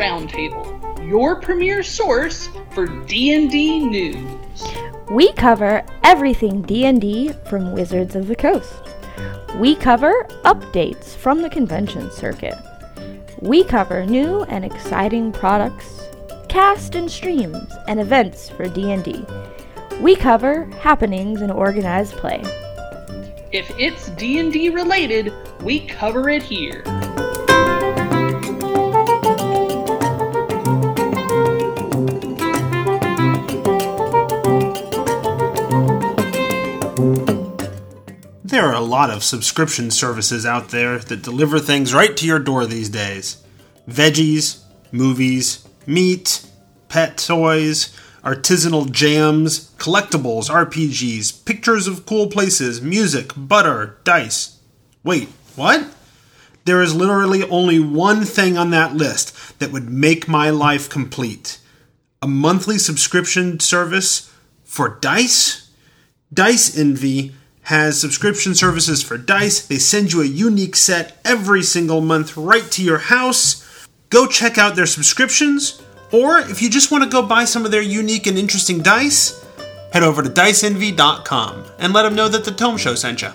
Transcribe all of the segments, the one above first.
Welcome to D&D Roundtable, your premier source for D&D news. We cover everything D&D from Wizards of the Coast. We cover updates from the convention circuit. We cover new and exciting products, cast and streams, and events for D&D. We cover happenings in organized play. If it's D&D related, we cover it here. A lot of subscription services out there that deliver things right to your door these days veggies, movies, meat, pet toys, artisanal jams, collectibles, RPGs, pictures of cool places, music, butter, dice. Wait, what? There is literally only one thing on that list that would make my life complete a monthly subscription service for dice? Dice Envy has subscription services for dice. They send you a unique set every single month right to your house. Go check out their subscriptions, or if you just want to go buy some of their unique and interesting dice, head over to diceenvy.com and let them know that the Tome Show sent you.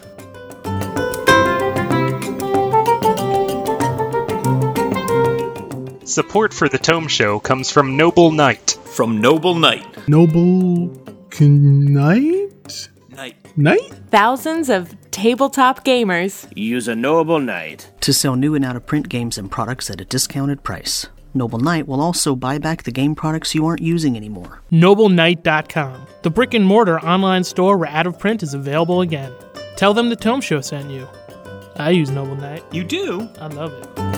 Support for the Tome Show comes from Noble Knight. From Noble Knight. Noble Knight? Knight. Knight? Thousands of tabletop gamers. Use a Noble Knight. to sell new and out of print games and products at a discounted price. Noble Knight will also buy back the game products you aren't using anymore. NobleKnight.com, the brick and mortar online store where out of print is available again. Tell them the Tome Show sent you. I use Noble Knight. You do? I love it.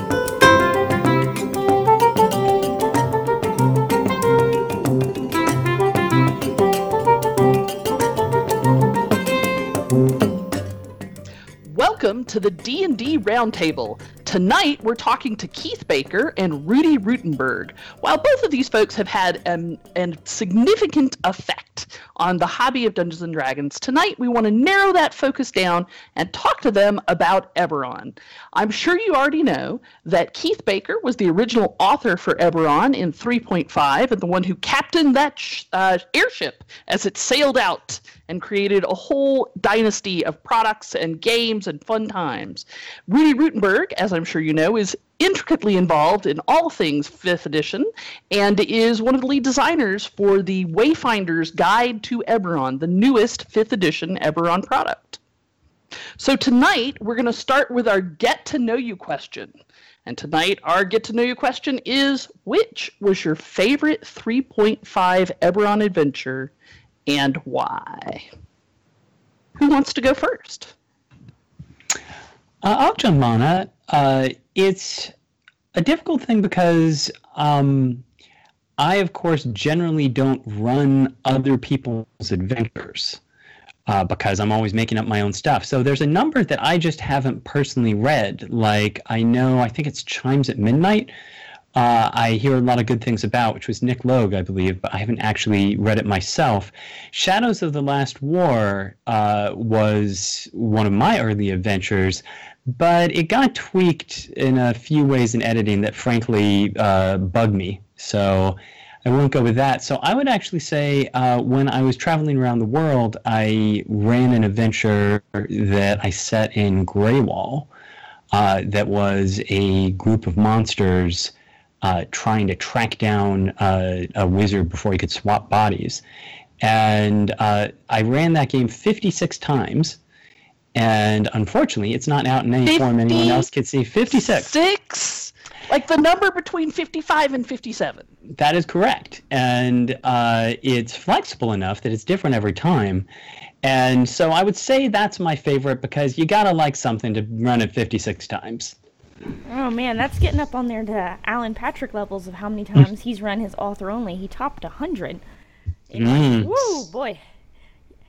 Welcome to the D&D Roundtable. Tonight we're talking to Keith Baker and Ruty Rutenberg. While both of these folks have had um, a significant effect on the hobby of Dungeons Dragons, tonight we want to narrow that focus down and talk to them about Eberron. I'm sure you already know that Keith Baker was the original author for Eberron in 3.5 and the one who captained that sh- uh, airship as it sailed out and created a whole dynasty of products and games and fun times. Ruty Rutenberg, as I'm sure you know, is intricately involved in all things 5th edition and is one of the lead designers for the Wayfinder's Guide to Eberron, the newest 5th edition Eberron product. So tonight we're going to start with our get to know you question. And tonight our get to know you question is which was your favorite 3.5 Eberron adventure and why? Who wants to go first? Uh, I'll jump on it. Uh, it's a difficult thing because um, I, of course, generally don't run other people's adventures uh, because I'm always making up my own stuff. So there's a number that I just haven't personally read. Like I know, I think it's Chimes at Midnight. Uh, I hear a lot of good things about, which was Nick Logue, I believe, but I haven't actually read it myself. Shadows of the Last War uh, was one of my early adventures, but it got tweaked in a few ways in editing that frankly uh, bugged me. So I won't go with that. So I would actually say uh, when I was traveling around the world, I ran an adventure that I set in Graywall. Uh, that was a group of monsters uh, trying to track down uh, a wizard before he could swap bodies. And uh, I ran that game 56 times. And unfortunately, it's not out in any form anyone else could see. 56. Six? Like the number between 55 and 57. That is correct. And uh, it's flexible enough that it's different every time. And so I would say that's my favorite because you got to like something to run it 56 times. Oh man, that's getting up on there to Alan Patrick levels of how many times he's run his author only. He topped 100. Mm. Woo, boy.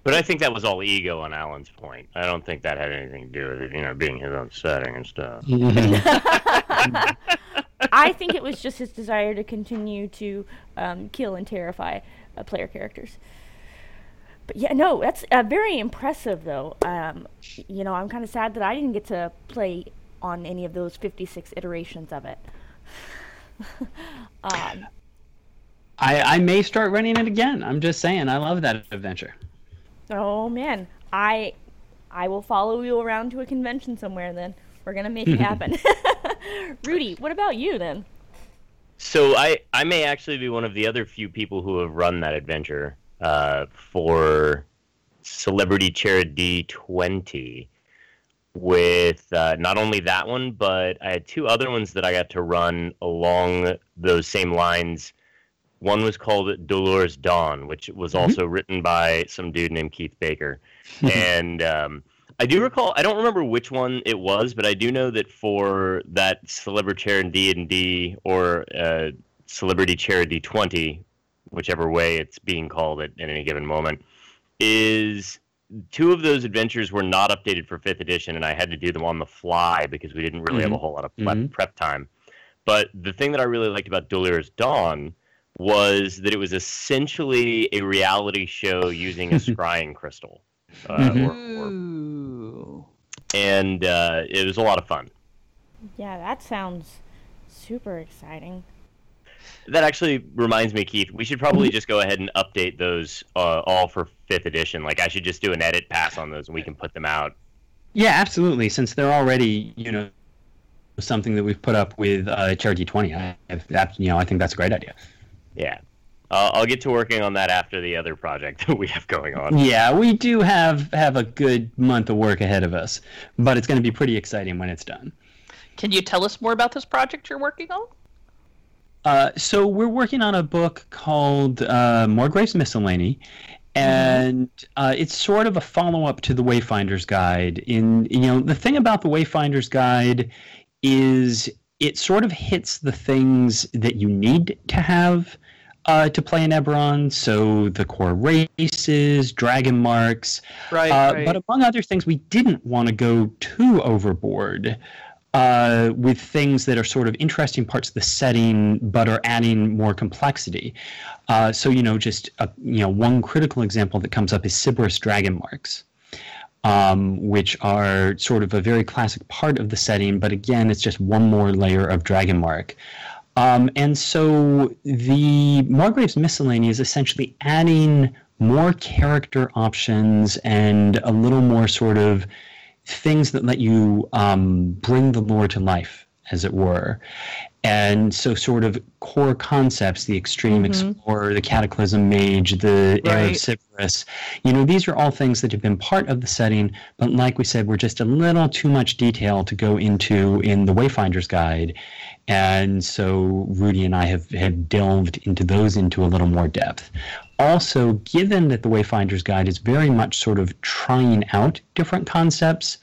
But I think that was all ego on Alan's point. I don't think that had anything to do with it, you know, being his own setting and stuff. I think it was just his desire to continue to um, kill and terrify uh, player characters. But yeah, no, that's uh, very impressive, though. Um, you know, I'm kind of sad that I didn't get to play on any of those 56 iterations of it. um, I, I may start running it again. I'm just saying, I love that adventure. oh man, I I will follow you around to a convention somewhere. Then we're gonna make it happen. Ruty, what about you then? So I I may actually be one of the other few people who have run that adventure uh, for Celebrity Charity 20 with uh, not only that one, but I had two other ones that I got to run along those same lines. One was called Dolores Dawn, which was also written by some dude named Keith Baker, and um, I do recall. I don't remember which one it was, but I do know that for that Celebrity Charity D and D or uh, Celebrity Charity Twenty, whichever way it's being called at, at any given moment, is two of those adventures were not updated for fifth edition, and I had to do them on the fly because we didn't really have a Mhm. whole lot of prep, Mhm. prep time. But the thing that I really liked about Dolores Dawn was that it was essentially a reality show using a scrying crystal. Uh, or, or, and uh, it was a lot of fun. Yeah, that sounds super exciting. That actually reminds me, Keith. We should probably just go ahead and update those uh, all for fifth edition. Like I should just do an edit pass on those, and we can put them out. Yeah, absolutely. Since they're already, you know, something that we've put up with uh, Charity 20, I, have, that, you know, I think that's a great idea. Yeah, uh, I'll get to working on that after the other project that we have going on. Yeah, we do have have a good month of work ahead of us, but it's going to be pretty exciting when it's done. Can you tell us more about this project you're working on? Uh, so we're working on a book called uh, Morgrave's Miscellany, and uh, it's sort of a follow-up to the Wayfinder's Guide. In you know, the thing about the Wayfinder's Guide is it sort of hits the things that you need to have uh, to play in Eberron. So the core races, dragon marks, Right, uh, right. But among other things, we didn't want to go too overboard uh, with things that are sort of interesting parts of the setting, but are adding more complexity. Uh, so you know, just a, you know, one critical example that comes up is Siberys dragon marks. Um, which are sort of a very classic part of the setting, but again, it's just one more layer of dragon mark. Um, and so the Morgrave's Miscellany is essentially adding more character options and a little more sort of things that let you um, bring the lore to life, as it were. And so, sort of core concepts the Extreme Mhm. Explorer, the Cataclysm Mage, the Heir of Right. Siberys, you know, these are all things that have been part of the setting, but like we said, we're just a little too much detail to go into in the Wayfinder's Guide. And so Ruty and I have, have delved into those into a little more depth. Also, given that the Wayfinder's Guide is very much sort of trying out different concepts,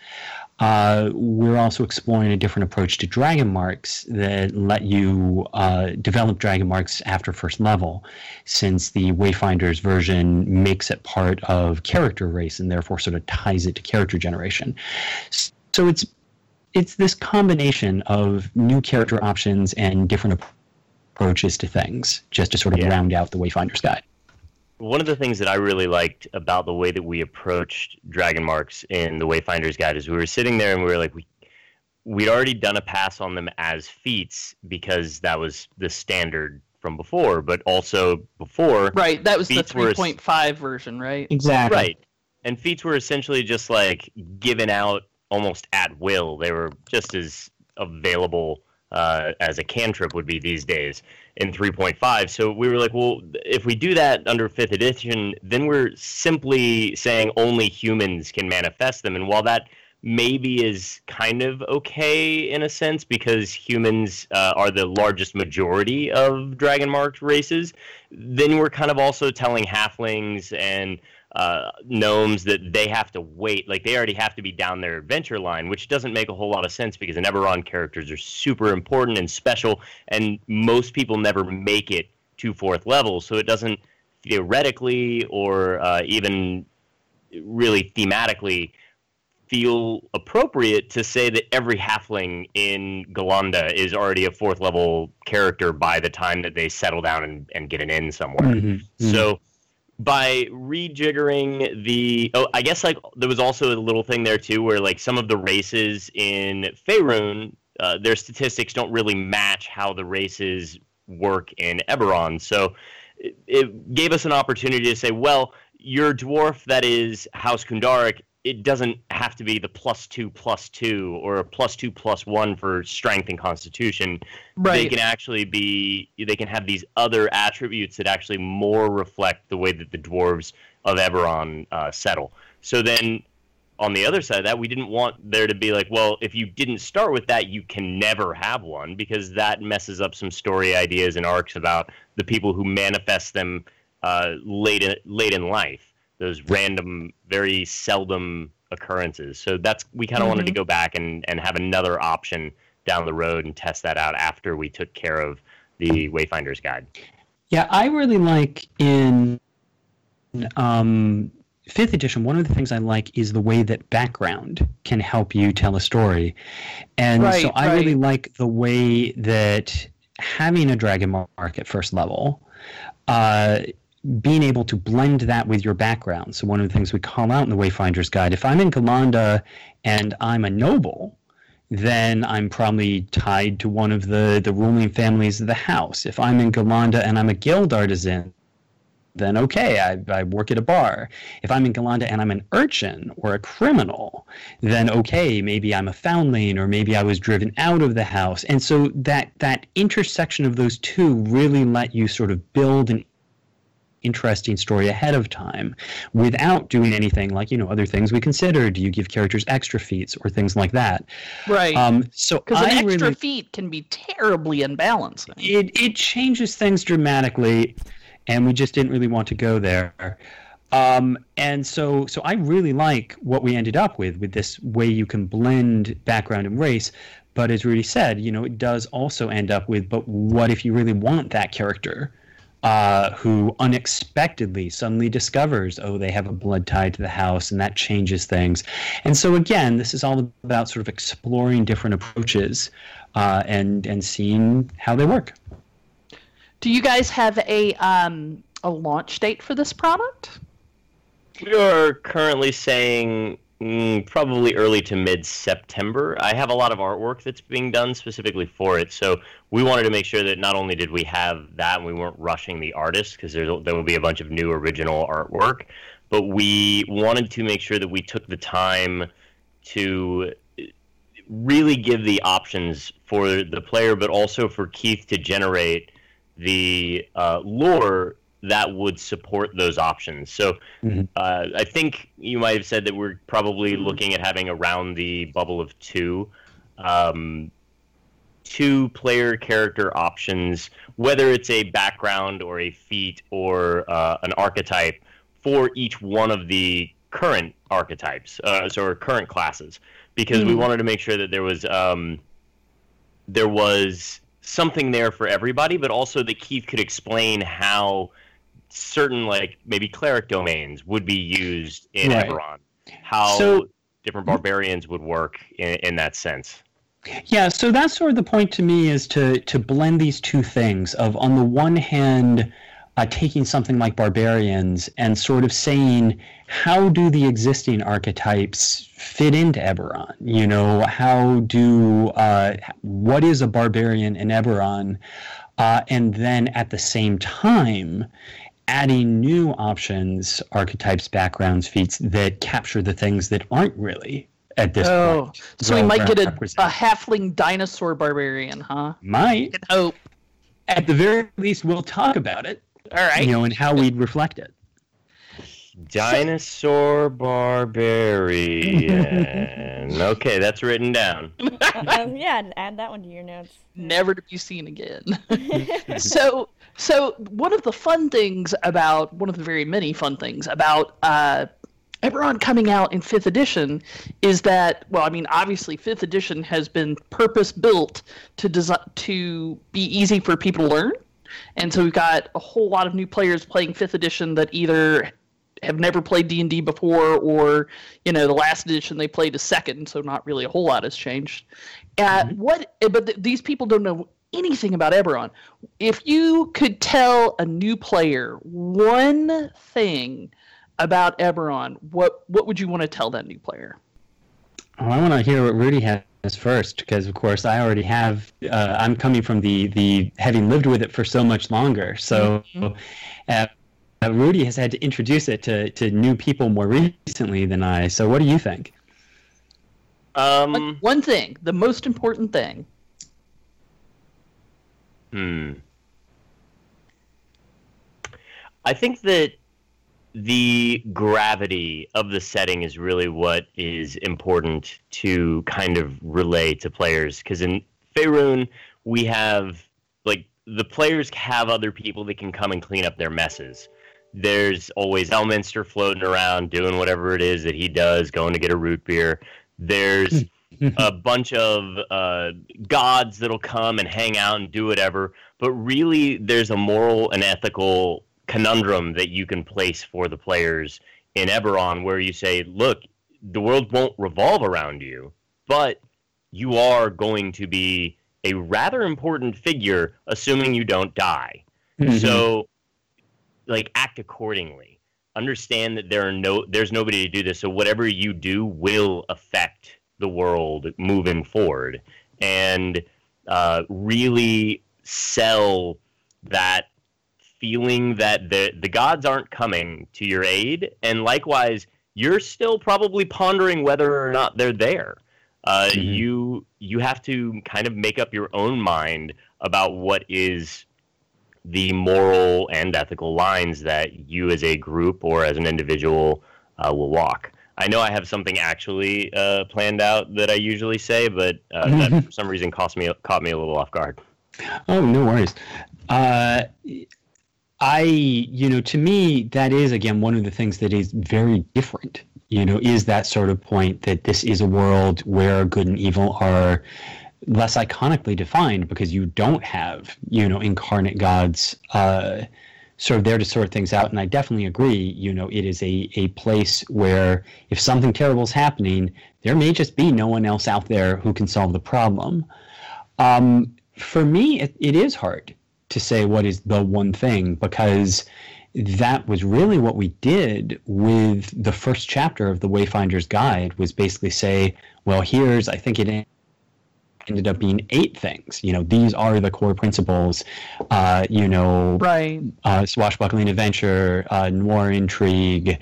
uh, we're also exploring a different approach to dragon marks that let you uh, develop dragon marks after first level, since the Wayfinder's version makes it part of character race and therefore sort of ties it to character generation. So it's it's this combination of new character options and different approaches to things, just to sort of round out the Wayfinder's Guide. One of the things that I really liked about the way that we approached Dragon Marks in the Wayfinder's Guide is we were sitting there and we were like, we we'd already done a pass on them as feats because that was the standard from before, but also before Right, that was the feats were 3.5 version, right? Exactly. Right. And feats were essentially just like given out almost at will. They were just as available uh, as a cantrip would be these days in 3.5. So we were like, well, if we do that under 5th edition, then we're simply saying only humans can manifest them. And while that maybe is kind of okay in a sense because humans uh, are the largest majority of dragon marked races, then we're kind of also telling halflings and uh, gnomes that they have to wait. Like they already have to be down their adventure line, which doesn't make a whole lot of sense because the Eberron characters are super important and special, and most people never make it to fourth level. So it doesn't theoretically or uh, even really thematically feel appropriate to say that every halfling in Ghallanda is already a fourth level character by the time that they settle down and, and get an inn somewhere. Mhm. So by rejiggering the oh i guess like there was also a little thing there too where like some of the races in Faerun, uh, their statistics don't really match how the races work in eberron. So it, it gave us an opportunity to say well your dwarf that is house Kundarak it doesn't have to be the plus two plus two or a plus two plus one for strength and constitution. Right. They can actually be they can have these other attributes that actually more reflect the way that the dwarves of Eberron uh, settle. So then on the other side of that, we didn't want there to be like, well, if you didn't start with that, you can never have one because that messes up some story ideas and arcs about the people who manifest them uh, late in late in life. Those random, very seldom occurrences. So that's we kind of wanted to Mhm. go back and and have another option down the road and test that out after we took care of the Wayfinder's Guide. Yeah, I really like in um, fifth edition. One of the things I like is the way that background can help you tell a story, and so Right, I really like the way that having a dragon mark at first level. Uh, being able to blend that with your background. So one of the things we call out in the Wayfinder's Guide, if I'm in Ghallanda and I'm a noble, then I'm probably tied to one of the, the ruling families of the house. If I'm in Ghallanda and I'm a guild artisan, then okay, I, I work at a bar. If I'm in Ghallanda and I'm an urchin or a criminal, then okay, maybe I'm a foundling or maybe I was driven out of the house. And so that that intersection of those two really let you sort of build an interesting story ahead of time without doing anything like you know other things we consider. Do you give characters extra feats or things like that? Right. um so Because an extra really, feat can be terribly unbalanced. it it changes things dramatically and we just didn't really want to go there. Um, and so so I really like what we ended up with with this way you can blend background and race. But as Rudy said you know it does also end up with but what if you really want that character uh, who unexpectedly suddenly discovers, oh, they have a blood tie to the house, and that changes things. And so, again, this is all about sort of exploring different approaches uh, and and seeing how they work. Do you guys have a um, a launch date for this product? We are currently saying mm, probably early to mid September. I have a lot of artwork that's being done specifically for it, so we wanted to make sure that not only did we have that and we weren't rushing the artists because there will be a bunch of new original artwork, but we wanted to make sure that we took the time to really give the options for the player, but also for Keith to generate the uh, lore that would support those options. So uh, I think you might have said that we're probably looking at having around the bubble of two. Um, two player character options, whether it's a background or a feat or uh, an archetype for each one of the current archetypes, uh, so or current classes, because we Mm. wanted to make sure that there was um, there was something there for everybody, but also that Keith could explain how certain like maybe cleric domains would be used in Right. Eberron, how So- different barbarians would work in, in that sense. Yeah, so that's sort of the point to me is to to blend these two things of on the one hand uh, taking something like barbarians and sort of saying how do the existing archetypes fit into Eberron? You know, how do uh, what is a barbarian in Eberron? Uh, and then at the same time adding new options, archetypes, backgrounds, feats that capture the things that aren't really at this oh, point. so we might get a, represented. a halfling dinosaur barbarian, huh? Might. hope. At the very least, we'll talk about it. All right. You know, and how we'd reflect it. Dinosaur barbarian. okay, that's written down. Um, yeah, and add that one to your notes. Never to be seen again. so, so one of the fun things about one of the very many fun things about uh, Eberron coming out in fifth edition is that well, I mean, obviously fifth edition has been purpose built to desi- to be easy for people to learn, and so we've got a whole lot of new players playing fifth edition that either have never played D and D before, or you know, the last edition they played is second, so not really a whole lot has changed. Uh, What? But th- these people don't know anything about Eberron, if you could tell a new player one thing about Eberron, what what would you want to tell that new player? Oh, I want to hear what Ruty has first, because of course I already have. Uh, I'm coming from the the having lived with it for so much longer. So, mm-hmm. uh, uh, Ruty has had to introduce it to to new people more recently than I. So, what do you think? Um, one thing, the most important thing. Hmm. I think that the gravity of the setting is really what is important to kind of relay to players because in Faerun we have like the players have other people that can come and clean up their messes. There's always Elminster floating around doing whatever it is that he does, going to get a root beer. There's a bunch of uh, gods that'll come and hang out and do whatever, but really there's a moral and ethical conundrum that you can place for the players in Eberron where you say, look, the world won't revolve around you, but you are going to be a rather important figure, assuming you don't die. Mm-hmm. So, like, act accordingly. Understand that there are no, there's nobody to do this. So whatever you do will affect the world moving forward, and uh, really sell that feeling that the the gods aren't coming to your aid, and likewise, you're still probably pondering whether or not they're there. Uh, mm-hmm. You you have to kind of make up your own mind about what is the moral and ethical lines that you as a group or as an individual uh, will walk. I know I have something actually uh, planned out that I usually say, but uh, that for some reason cost me caught me a little off guard. Oh, no worries. Uh, I, you know, to me, that is again one of the things that is very different. You know, is that sort of point that this is a world where good and evil are less iconically defined because you don't have, you know, incarnate gods uh, sort of there to sort things out. And I definitely agree. You know, it is a a place where if something terrible is happening, there may just be no one else out there who can solve the problem. Um, for me, it, it is hard to say what is the one thing because that was really what we did with the first chapter of the Wayfinder's Guide was basically say, well, here's I think it ended up being eight things. You know, these are the core principles. Uh, you know, right? Uh, swashbuckling adventure, uh, noir intrigue.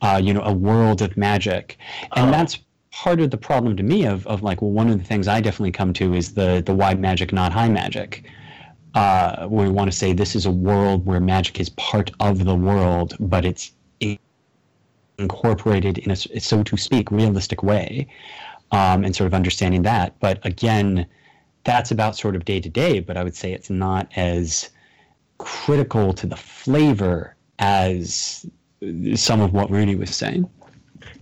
Uh, you know, a world of magic, and oh. that's part of the problem to me of, of like well one of the things i definitely come to is the the wide magic not high magic uh, where we want to say this is a world where magic is part of the world, but it's incorporated in a, so to speak, realistic way, um, and sort of understanding that. But again, that's about sort of day to day, but I would say it's not as critical to the flavor as some of what Ruty was saying.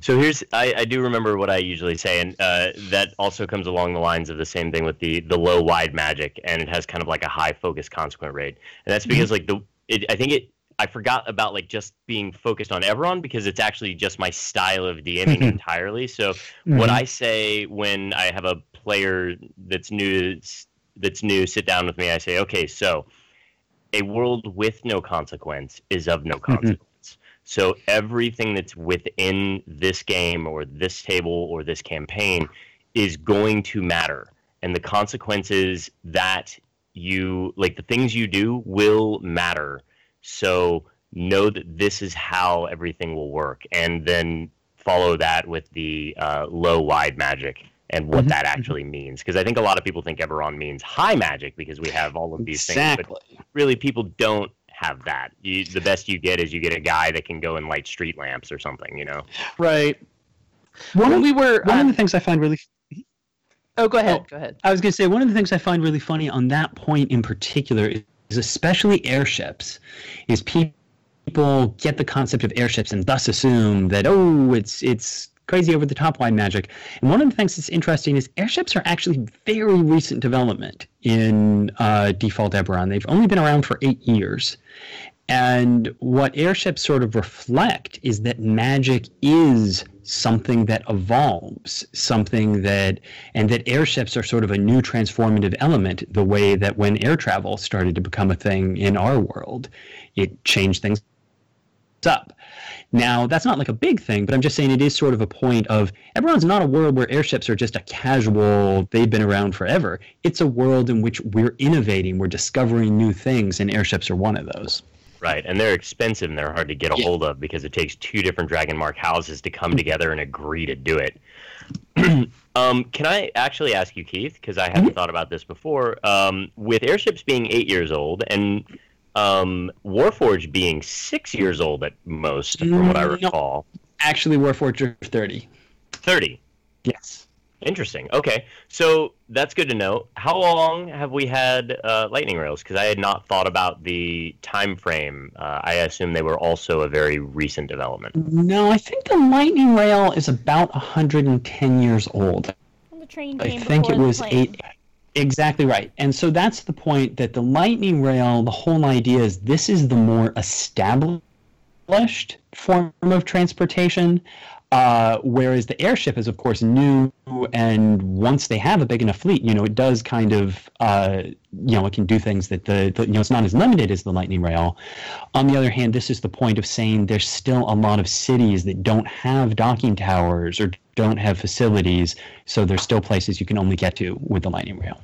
So here's I, I do remember what I usually say, and uh, that also comes along the lines of the same thing with the the low wide magic, and it has kind of like a high focus consequent rate, and that's because like the it, I think it I forgot about like just being focused on Eberron because it's actually just my style of DMing entirely. So mm-hmm. what I say when I have a player that's new that's new sit down with me, I say, okay, so a world with no consequence is of no mm-hmm. consequence. So everything that's within this game or this table or this campaign is going to matter. And the consequences that you like the things you do will matter. So know that this is how everything will work and then follow that with the uh, low wide magic and what mm-hmm. that actually means. Because I think a lot of people think Eberron means high magic because we have all of these exactly. things. But really, people don't have that. You, the best you get is you get a guy that can go and light street lamps or something, you know? Right. One when of, we were one um, of the things I find really. Oh, go ahead. Oh, go ahead. I was going to say one of the things I find really funny on that point in particular is, especially airships, is people get the concept of airships and thus assume that oh, it's it's crazy over the top wide magic. And one of the things that's interesting is airships are actually very recent development in uh, default Eberron. They've only been around for eight years. And what airships sort of reflect is that magic is something that evolves, something that, and that airships are sort of a new transformative element, the way that when air travel started to become a thing in our world, it changed things up. Now, that's not like a big thing, but I'm just saying it is sort of a point of everyone's not a world where airships are just a casual, they've been around forever. It's a world in which we're innovating, we're discovering new things, and airships are one of those. Right, and they're expensive and they're hard to get a yeah. hold of because it takes two different Dragon Mark houses to come together and agree to do it. um, can I actually ask you, Keith, because I haven't mm-hmm. thought about this before, um, with airships being eight years old and um, Warforged being six years old at most, from what I recall. No, actually, Warforged are 30. 30? Yes. Interesting. Okay, so that's good to know. How long have we had uh, lightning rails? Because I had not thought about the time frame. Uh, I assume they were also a very recent development. No, I think the lightning rail is about 110 years old. The train I think it was eight. Exactly right. And so that's the point that the lightning rail, the whole idea is this is the more established form of transportation. Uh, whereas the airship is, of course, new, and once they have a big enough fleet, you know, it does kind of, uh, you know, it can do things that the, the, you know, it's not as limited as the lightning rail. On the other hand, this is the point of saying there's still a lot of cities that don't have docking towers or don't have facilities, so there's still places you can only get to with the lightning rail.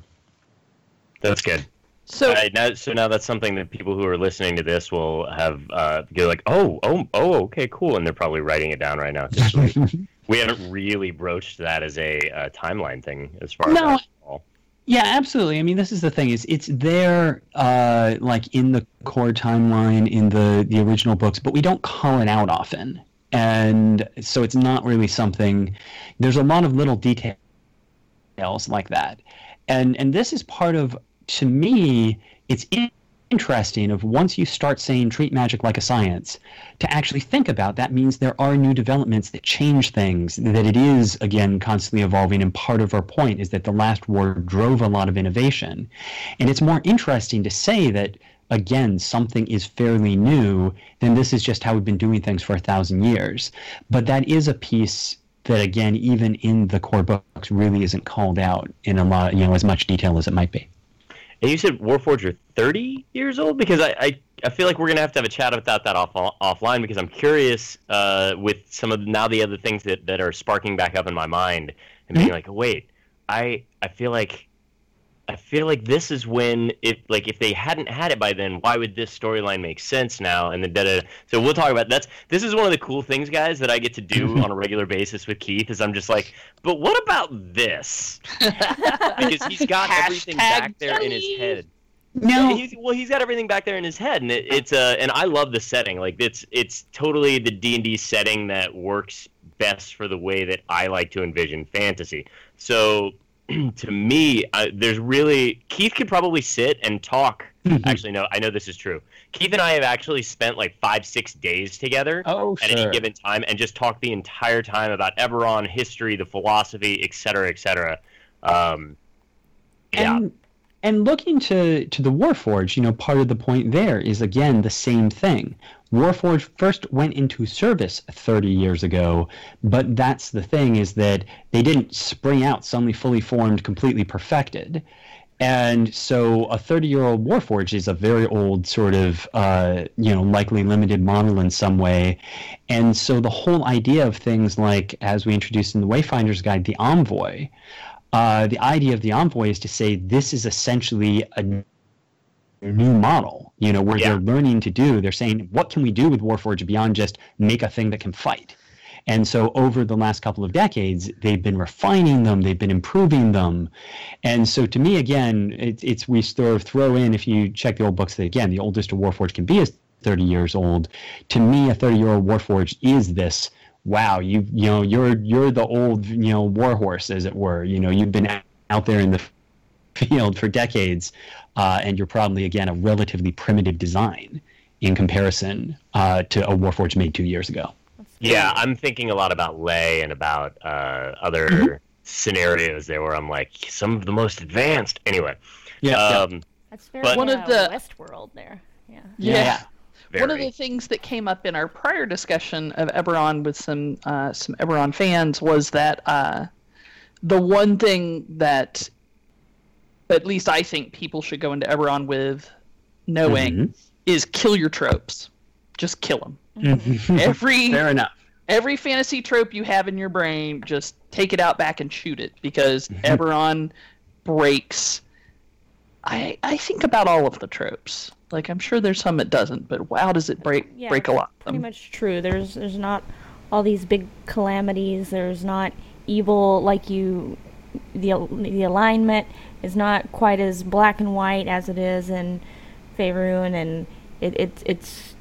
That's good. So right, now, so now that's something that people who are listening to this will have uh, go like, oh, oh, oh, okay, cool, and they're probably writing it down right now. We, we, haven't really broached that as a uh, timeline thing as far no. as all. Yeah, absolutely. I mean, this is the thing: is it's there, uh, like in the core timeline in the the original books, but we don't call it out often, and so it's not really something. There's a lot of little details like that, and and this is part of to me, it's interesting of once you start saying treat magic like a science to actually think about that means there are new developments that change things that it is again constantly evolving and part of our point is that the last war drove a lot of innovation. And it's more interesting to say that again something is fairly new then this is just how we've been doing things for a thousand years. But that is a piece that again even in the core books really isn't called out in a lot you know as much detail as it might be and you said Warforged are 30 years old? Because I, I, I feel like we're going to have to have a chat about that off, offline because I'm curious uh, with some of now the other things that, that are sparking back up in my mind and being mm-hmm. like, wait, I, I feel like I feel like this is when if like if they hadn't had it by then, why would this storyline make sense now? And then da, da, da. so we'll talk about that's this is one of the cool things, guys, that I get to do on a regular basis with Keith. Is I'm just like, but what about this? because he's got everything back there in his head. No, he's, well, he's got everything back there in his head, and it, it's uh, and I love the setting. Like it's it's totally the D and D setting that works best for the way that I like to envision fantasy. So to me, uh, there's really Keith could probably sit and talk. Mm-hmm. Actually, no, I know this is true. Keith and I have actually spent like five, six days together oh, at sure. any given time, and just talked the entire time about Eberron, history, the philosophy, etc., etc. Um, yeah. And, and looking to to the Warforged, you know, part of the point there is again the same thing. Warforged first went into service 30 years ago, but that's the thing is that they didn't spring out suddenly fully formed, completely perfected. And so a 30 year old Warforged is a very old sort of, uh, you know, likely limited model in some way. And so the whole idea of things like, as we introduced in the Wayfinder's Guide, the Envoy, uh, the idea of the Envoy is to say this is essentially a new model, you know, where yeah. they're learning to do. They're saying, what can we do with Warforged beyond just make a thing that can fight? And so over the last couple of decades, they've been refining them, they've been improving them. And so to me, again, it, it's we sort of throw in, if you check the old books, that again, the oldest a Warforged can be is 30 years old. To me, a 30 year old Warforged is this wow, you you know, you're you're the old, you know, warhorse, as it were. You know, you've been out there in the field for decades, uh, and you're probably again a relatively primitive design in comparison uh, to a Warforged made two years ago. Yeah, I'm thinking a lot about Lay and about uh, other mm-hmm. scenarios there where I'm like some of the most advanced. Anyway, yeah, um, yeah. that's very but, one of the Westworld there. Yeah. yeah. yeah. One of the things that came up in our prior discussion of Eberron with some uh, some Eberron fans was that uh, the one thing that at least I think people should go into Eberron with knowing is kill your tropes. Just kill them. Every Fair enough. every fantasy trope you have in your brain, just take it out back and shoot it because Eberron breaks. I I think about all of the tropes. Like I'm sure there's some it doesn't, but wow, does it break Yeah, break a lot Pretty them. much true. There's there's not all these big calamities. There's not evil like you. The the alignment is not quite as black and white as it is in Faerun, and it, it it's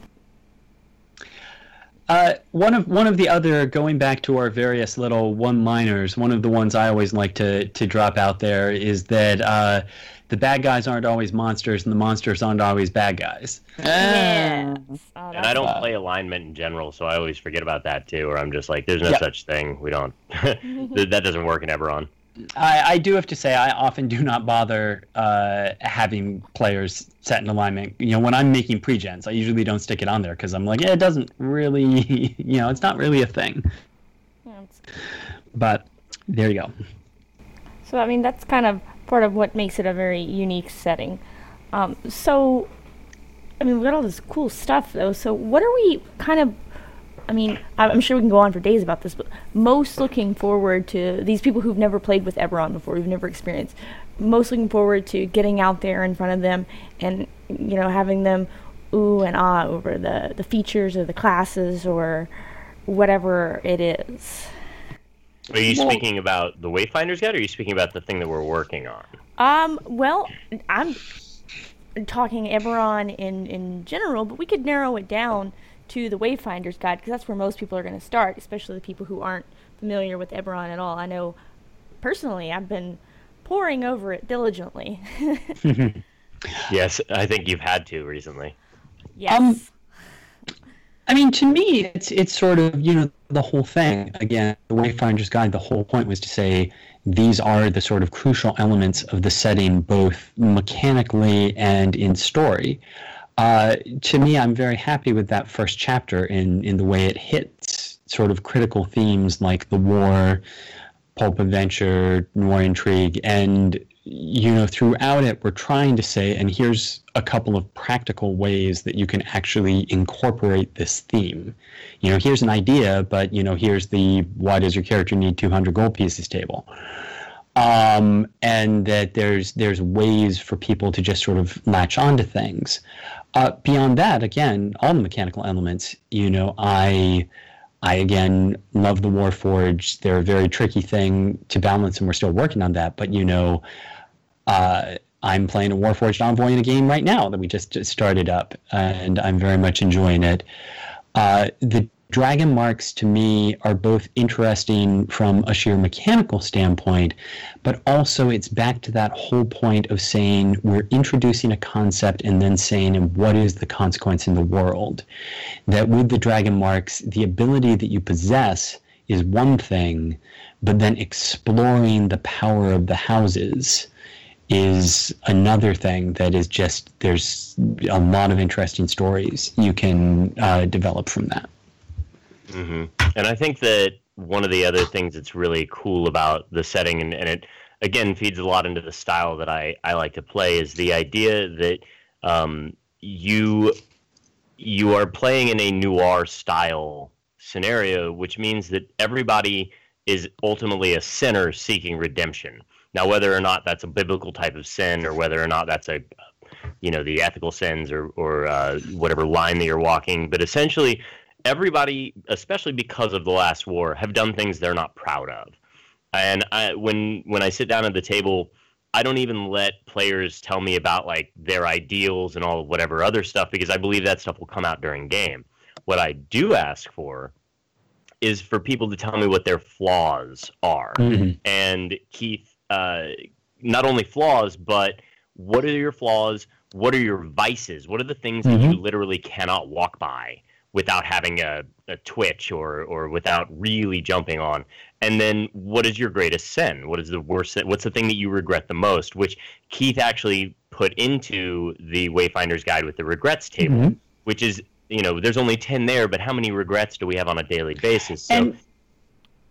Uh, one of one of the other going back to our various little one-liners. One of the ones I always like to to drop out there is that uh, the bad guys aren't always monsters, and the monsters aren't always bad guys. yes. Oh, And I don't play alignment in general, so I always forget about that too. Or I'm just like, there's no Yep. such thing. We don't. that that doesn't work in Eberron. I, I do have to say I often do not bother uh, having players set in alignment. You know, when I'm making pre-gens, I usually don't stick it on there because I'm like, yeah, it doesn't really, you know, it's not really a thing. yeah, But there you go. So I mean that's kind of part of what makes it a very unique setting. Um, so I mean we got all this cool stuff though. So what are we kind of? I mean I'm sure we can go on for days about this, but most looking forward to these people who've never played with Eberron before, who've never experienced. Most looking forward to getting out there in front of them and you know having them ooh and ah over the the features or the classes or whatever it is. Are you Well- speaking about the Wayfinder's Guide, or are you speaking about the thing that we're working on? Um, well, I'm talking Eberron in, in general, but we could narrow it down to the Wayfinder's Guide because that's where most people are going to start, especially the people who aren't familiar with Eberron at all. I know personally I've been poring over it diligently. Yes, I think you've had to recently. yes. Um, I mean, to me, it's it's sort of you know the whole thing. Again, the Wayfinder's Guide. The whole point was to say these are the sort of crucial elements of the setting, both mechanically and in story. Uh, to me, I'm very happy with that first chapter in in the way it hits sort of critical themes like the war, pulp adventure, noir intrigue, and you know throughout it we're trying to say, and here's a couple of practical ways that you can actually incorporate this theme. You know, here's an idea, but you know, here's the why does your character need 200 gold pieces table. Um, and that there's there's ways for people to just sort of latch onto things. Uh, beyond that, again, all the mechanical elements. You know, I I again love the Warforged. They're a very tricky thing to balance, and we're still working on that. But you know, uh, I'm playing a Warforged Envoy in a game right now that we just, just started up, and I'm very much enjoying it. Uh, the dragon marks to me are both interesting from a sheer mechanical standpoint, but also it's back to that whole point of saying we're introducing a concept and then saying, and what is the consequence in the world? That with the dragon marks, the ability that you possess is one thing, but then exploring the power of the houses is another thing that is just there's a lot of interesting stories you can uh, develop from that. hmm And I think that one of the other things that's really cool about the setting, and, and it again feeds a lot into the style that I, I like to play, is the idea that um, you you are playing in a noir style scenario, which means that everybody is ultimately a sinner seeking redemption. Now, whether or not that's a biblical type of sin, or whether or not that's a you know the ethical sins or or uh, whatever line that you're walking, but essentially everybody, especially because of the last war, have done things they're not proud of. And I, when when I sit down at the table, I don't even let players tell me about like their ideals and all of whatever other stuff because I believe that stuff will come out during game. What I do ask for is for people to tell me what their flaws are. Mhm. And Keith, uh, not only flaws, but what are your flaws? What are your vices? What are the things that you literally cannot walk by without having a, a twitch or or without really jumping on? And then what is your greatest sin? What is the worst sin? What's the thing that you regret the most? Which Keith actually put into the Wayfinder's Guide with the regrets table. which is you know there's only 10 there but how many regrets do we have on a daily basis so And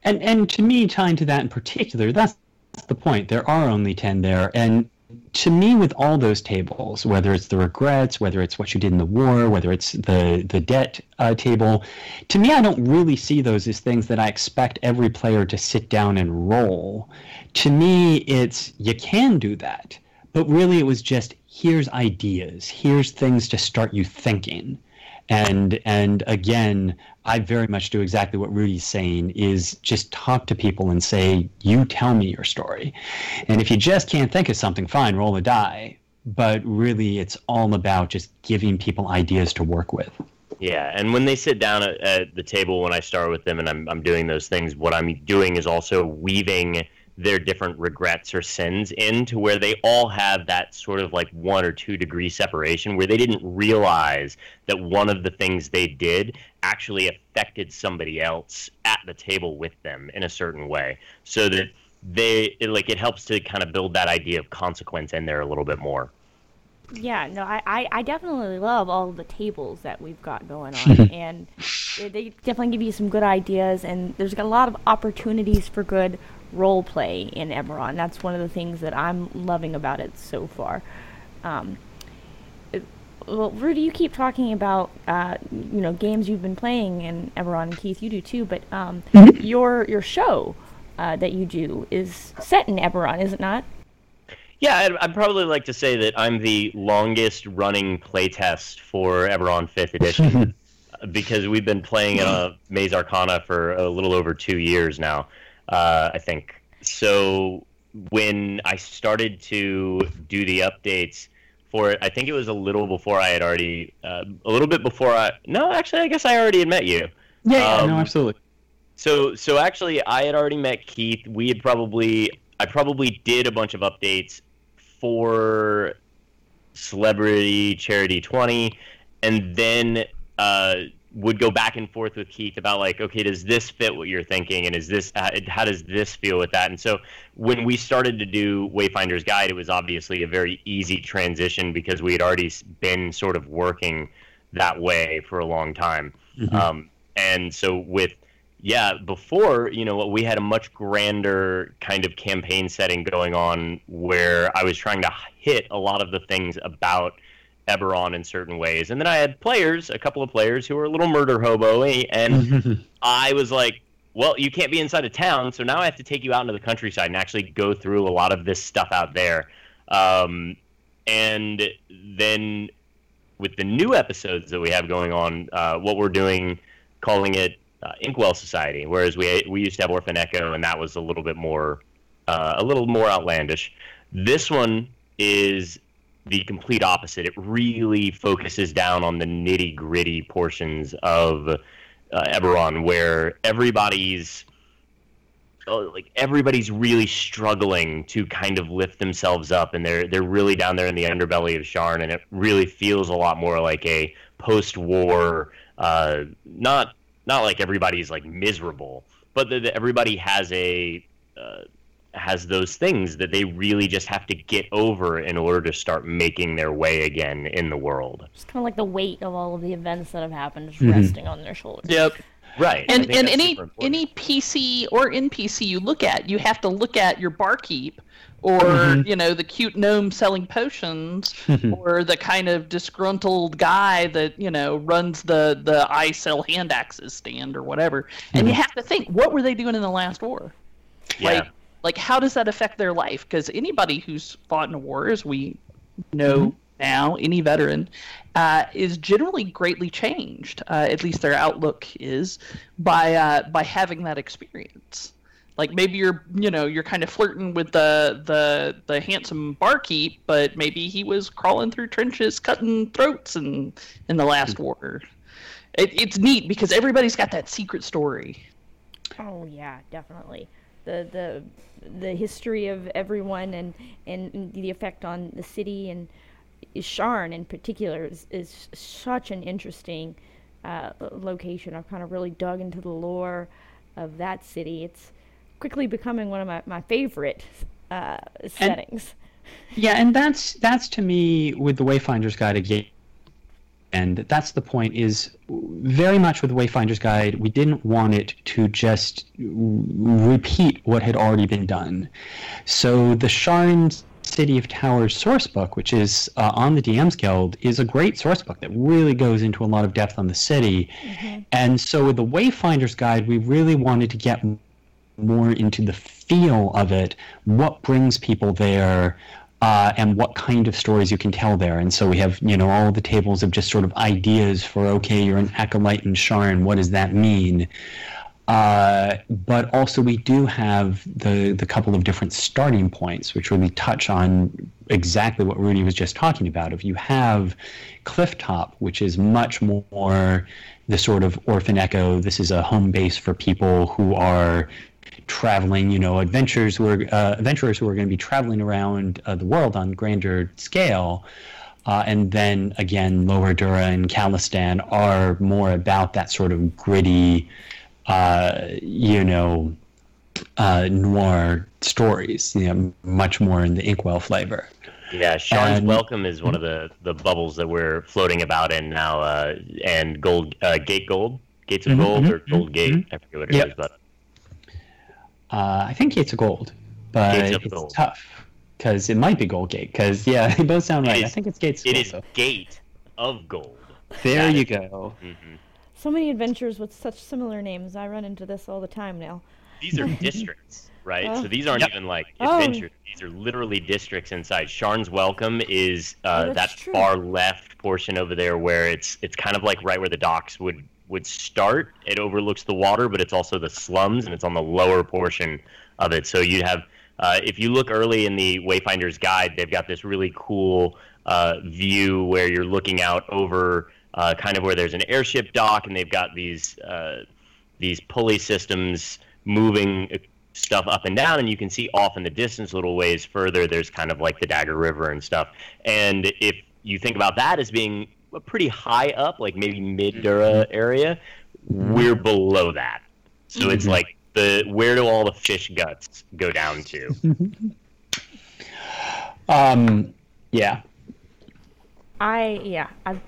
and and to me, tying to that in particular, that's the point. There are only ten there, and to me, with all those tables, whether it's the regrets, whether it's what you did in the war, whether it's the the debt uh, table, to me, I don't really see those as things that I expect every player to sit down and roll. To me, it's you can do that, but really, it was just here's ideas, here's things to start you thinking and and again i very much do exactly what Ruty's saying is just talk to people and say you tell me your story. And if you just can't think of something fine roll a die. But really it's all about just giving people ideas to work with. Yeah, and when they sit down at, at the table, when I start with them and I'm, I'm doing those things, what I'm doing is also weaving their different regrets or sins into where they all have that sort of like one or two degree separation where they didn't realize that one of the things they did actually affected somebody else at the table with them in a certain way. So that they, it, like, it helps to kind of build that idea of consequence in there a little bit more. Yeah, no, I, I, I definitely love all the tables that we've got going on, and they- they definitely give you some good ideas, and there's a lot of opportunities for good role play in Eberron. That's one of the things that I'm loving about it so far. Um, it- well, Ruty, you keep talking about uh, you know games you've been playing in Eberron, and Keith, you do too. But um, your your show uh, that you do is set in Eberron, is it not? Yeah, I'd, I'd probably like to say that I'm the longest running playtest for Eberron 5th Edition because we've been playing uh, Maze Arcana for a little over two years now, uh, I think. So when I started to do the updates for it, I think it was a little before I had already, uh, a little bit before I, no, actually, I guess I already had met you. yeah, Um, no absolutely So so actually, I had already met Keith. We had probably I probably did a bunch of updates for Celebrity Charity 20, and then uh, would go back and forth with Keith about like, okay, does this fit what you're thinking, and is this uh, how does this feel with that? And so when we started to do Wayfinder's Guide, it was obviously a very easy transition because we had already been sort of working that way for a long time. Um, and so with yeah, before, you know, we had a much grander kind of campaign setting going on where I was trying to hit a lot of the things about Eberron in certain ways. And then I had players, a couple of players who were a little murder hobo and I was like, well, you can't be inside of town, so now I have to take you out into the countryside and actually go through a lot of this stuff out there. Um, and then with the new episodes that we have going on, uh, what we're doing, calling it uh, Inkwell Society, whereas we we used to have Orphan Echo, and that was a little bit more uh, a little more outlandish. This one is the complete opposite. It really focuses down on the nitty gritty portions of uh, Eberron, where everybody's oh, like everybody's really struggling to kind of lift themselves up, and they're they're really down there in the underbelly of Sharn, and it really feels a lot more like a post-war, uh, not not like everybody's like miserable, but that everybody has a uh, has those things that they really just have to get over in order to start making their way again in the world. It's kind of like the weight of all of the events that have happened just mm-hmm. resting on their shoulders. Yep. Right. I and and any any PC or NPC you look at, you have to look at your barkeep, or mm-hmm. you know the cute gnome selling potions, or the kind of disgruntled guy that you know runs the the I sell hand axes stand or whatever. And you mm-hmm. have to think, what were they doing in the last war? yeah. Like like how does that affect their life? Because anybody who's fought in a war, as we know now, any veteran, uh, is generally greatly changed. Uh, at least their outlook is by uh, by having that experience. Like maybe you're you know you're kind of flirting with the the the handsome barkeep, but maybe he was crawling through trenches, cutting throats in in the last war. It, it's neat because everybody's got that secret story. Oh yeah, definitely. The the the history of everyone and and the effect on the city and Sharn in particular is, is such an interesting uh, location. I've kind of really dug into the lore of that city. It's quickly becoming one of my, my favorite uh, settings. Yeah, and that's that's to me with the Wayfinder's Guide again. And that's the point is very much with wayfinder's guide we didn't want it to just repeat what had already been done. So the sharn city of towers sourcebook which is uh, on the dms guild is a great sourcebook that really goes into a lot of depth on the city. And so with the wayfinder's guide we really wanted to get more into the feel of it what brings people there uh, and what kind of stories you can tell there. And so we have, you know, all the tables of just sort of ideas for, okay, you're an acolyte in Sharn, what does that mean? Uh, but also we do have the the couple of different starting points, which really touch on exactly what Ruty was just talking about. If you have Clifftop, which is much more the sort of orphan echo, this is a home base for people who are traveling, you know, adventures who are uh, adventurers who are going to be traveling around uh, the world on grander scale. Uh, and then again, Lower Dura and Callestan are more about that sort of gritty, uh, you know, uh, noir stories. You know, much more in the Inkwell flavor. Yeah, Sharn's And- Welcome is one of the, the bubbles that we're floating about in now, uh, and Gold uh, Gate Gold, Gates of Mhm, Gold mhm, or Gold Gate, I forget what it is, Yep. but Uh, I think Gates of Gold, but Gates of it's Gold. tough because it might be Gold Gate. Because yeah, they both sound right. I think it's Gates. of it Gold, is though. Gate of Gold. There That you is- go. Mhm. So many adventures with such similar names. I run into this all the time now. These are districts, right? Oh. So these aren't Yep. even like Oh. adventures. These are literally districts inside. Sharn's Welcome is Oh, uh, that's that true. far left portion over there where it's it's kind of like right where the docks would would start. It overlooks the water, but it's also the slums, and it's on the lower portion of it. So you'd have uh, if you look early in the Wayfinder's Guide, they've got this really cool uh, view where you're looking out over uh, kind of where there's an airship dock, and they've got these uh, these pulley systems moving stuff up and down, and you can see off in the distance, a little ways further, there's kind of like the Dagger River and stuff. And if you think about that as being pretty high up, like maybe mid Dura area, we're below that. So it's Mhm. like the where do all the fish guts go down to? Um, yeah. I yeah, I've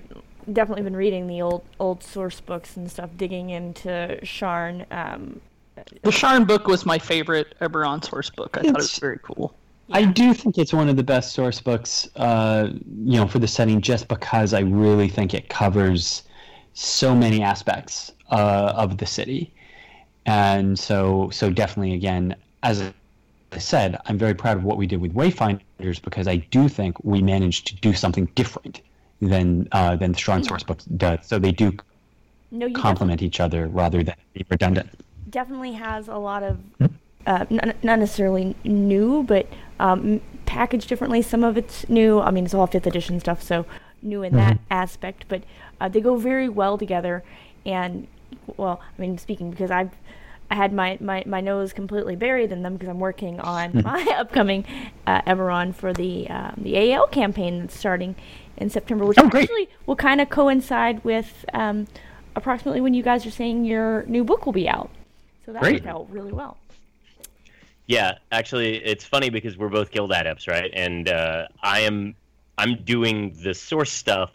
definitely been reading the old old source books and stuff, digging into Sharn. Um, The Sharn book was my favorite Eberron source book. I thought it was very cool. I do think it's one of the best source books, uh, you know, for the setting, just because I really think it covers so many aspects uh, of the city, and so so definitely again, as I said, I'm very proud of what we did with Wayfinders because I do think we managed to do something different than uh, than the Sharn source book does. So they do no, complement each other rather than be redundant. definitely has a lot of uh, n- not necessarily new, but um, packaged differently. Some of it's new. I mean, it's all fifth edition stuff, so new in that aspect. But uh, they go very well together. And well, I mean, speaking because I've I had my, my, my nose completely buried in them because I'm working on my upcoming uh, Eberron for the um, the AL campaign that's starting in September, which Oh, actually will kind of coincide with um, approximately when you guys are saying your new book will be out. So that Great. worked out really well. Yeah, actually, it's funny because we're both guild adepts, right? And uh, I am I'm doing the source stuff,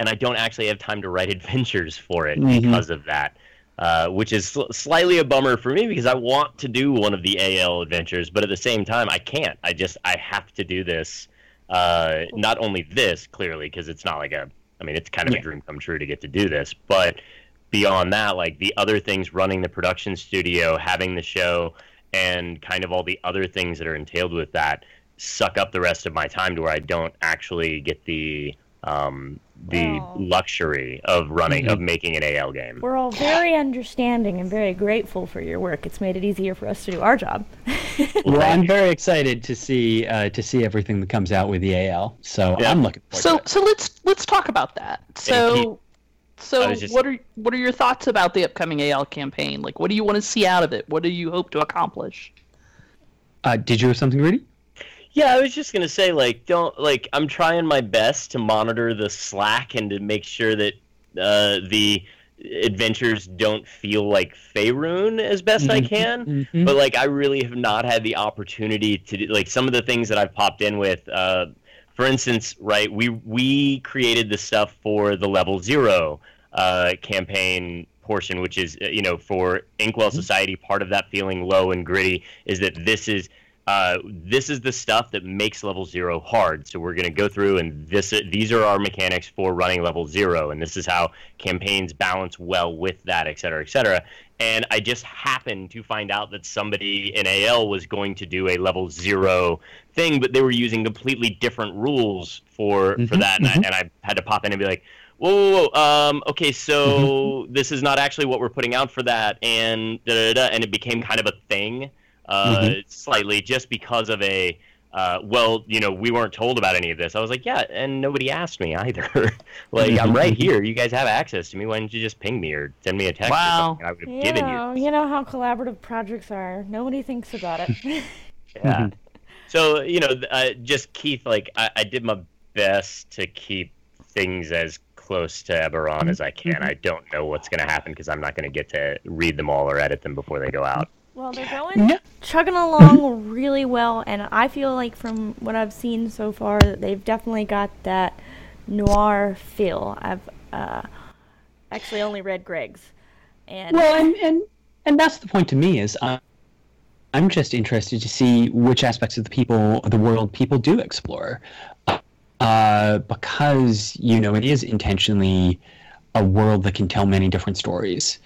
and I don't actually have time to write adventures for it Mhm. because of that, uh, which is sl- slightly a bummer for me because I want to do one of the AL adventures, but at the same time, I can't. I just I have to do this. Uh, not only this clearly because it's not like a I mean it's kind of Yeah. a dream come true to get to do this, but beyond that, like the other things running the production studio, having the show, and kind of all the other things that are entailed with that suck up the rest of my time to where I don't actually get the um, the Oh. luxury of running of making an AL game. We're all very understanding and very grateful for your work. It's made it easier for us to do our job. Well, I'm very excited to see uh, to see everything that comes out with the AL. So Yeah. I'm looking forward So to it. so let's let's talk about that. So I so just- what are what are your thoughts about the upcoming AL campaign? Like what do you want to see out of it? What do you hope to accomplish? Uh, did you have something, ready? Yeah, I was just gonna say, like, don't like. I'm trying my best to monitor the Slack and to make sure that uh, the adventures don't feel like Faerun as best I can. Mhm. But like, I really have not had the opportunity to do like some of the things that I've popped in with. Uh, for instance, right, we we created the stuff for the level zero uh, campaign portion, which is uh, you know for Inkwell Society, part of that feeling low and gritty is that this is uh, this is the stuff that makes level zero hard. So we're going to go through, and this these are our mechanics for running level zero, and this is how campaigns balance well with that, et cetera, et cetera. And I just happened to find out that somebody in AL was going to do a level zero thing, but they were using completely different rules for mm-hmm, for that, and, mm-hmm. I, and I had to pop in and be like, whoa, whoa, whoa. Um, okay, so mm-hmm. this is not actually what we're putting out for that, and da, da, da, and it became kind of a thing uh, mm-hmm. slightly just because of a uh, well, you know, we weren't told about any of this. I was like, yeah, and nobody asked me either. like, I'm right here. You guys have access to me. Why didn't you just ping me or send me a text? Wow. I would have you given know, you. You know how collaborative projects are. Nobody thinks about it. yeah. So, you know, uh, just Keith, like, I, I, did my best to keep things as close to Eberron as I can. Mm-hmm. I don't know what's going to happen because I'm not going to get to read them all or edit them before they go out. Well, they're going yeah. chugging along really well, and I feel like from what I've seen so far, that they've definitely got that noir feel. I've uh, actually only read Greg's, and well, and and and that's the point to me is. Uh, I'm just interested to see which aspects of the people, of the world, people do explore, uh, because you know it is intentionally a world that can tell many different stories,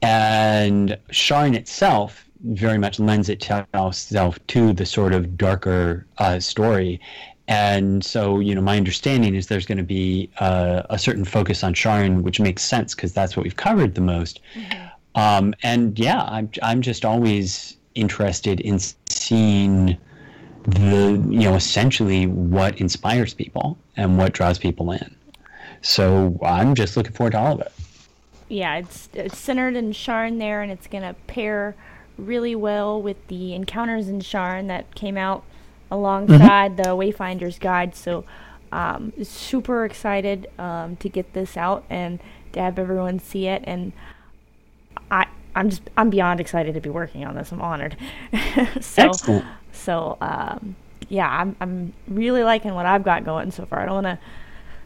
and Sharn itself very much lends itself to the sort of darker uh, story. And so, you know, my understanding is there's going to be uh, a certain focus on Sharn, which makes sense because that's what we've covered the most. Mm-hmm. Um, and yeah, I'm I'm just always interested in seeing the you know essentially what inspires people and what draws people in. So I'm just looking forward to all of it. Yeah, it's it's centered in Sharn there, and it's gonna pair really well with the encounters in Sharn that came out alongside mm-hmm. the Wayfinder's Guide. So, um, super excited um, to get this out and to have everyone see it. And I, I'm just, I'm beyond excited to be working on this. I'm honored. so, Excellent. so, um, yeah, I'm, I'm really liking what I've got going so far. I don't want to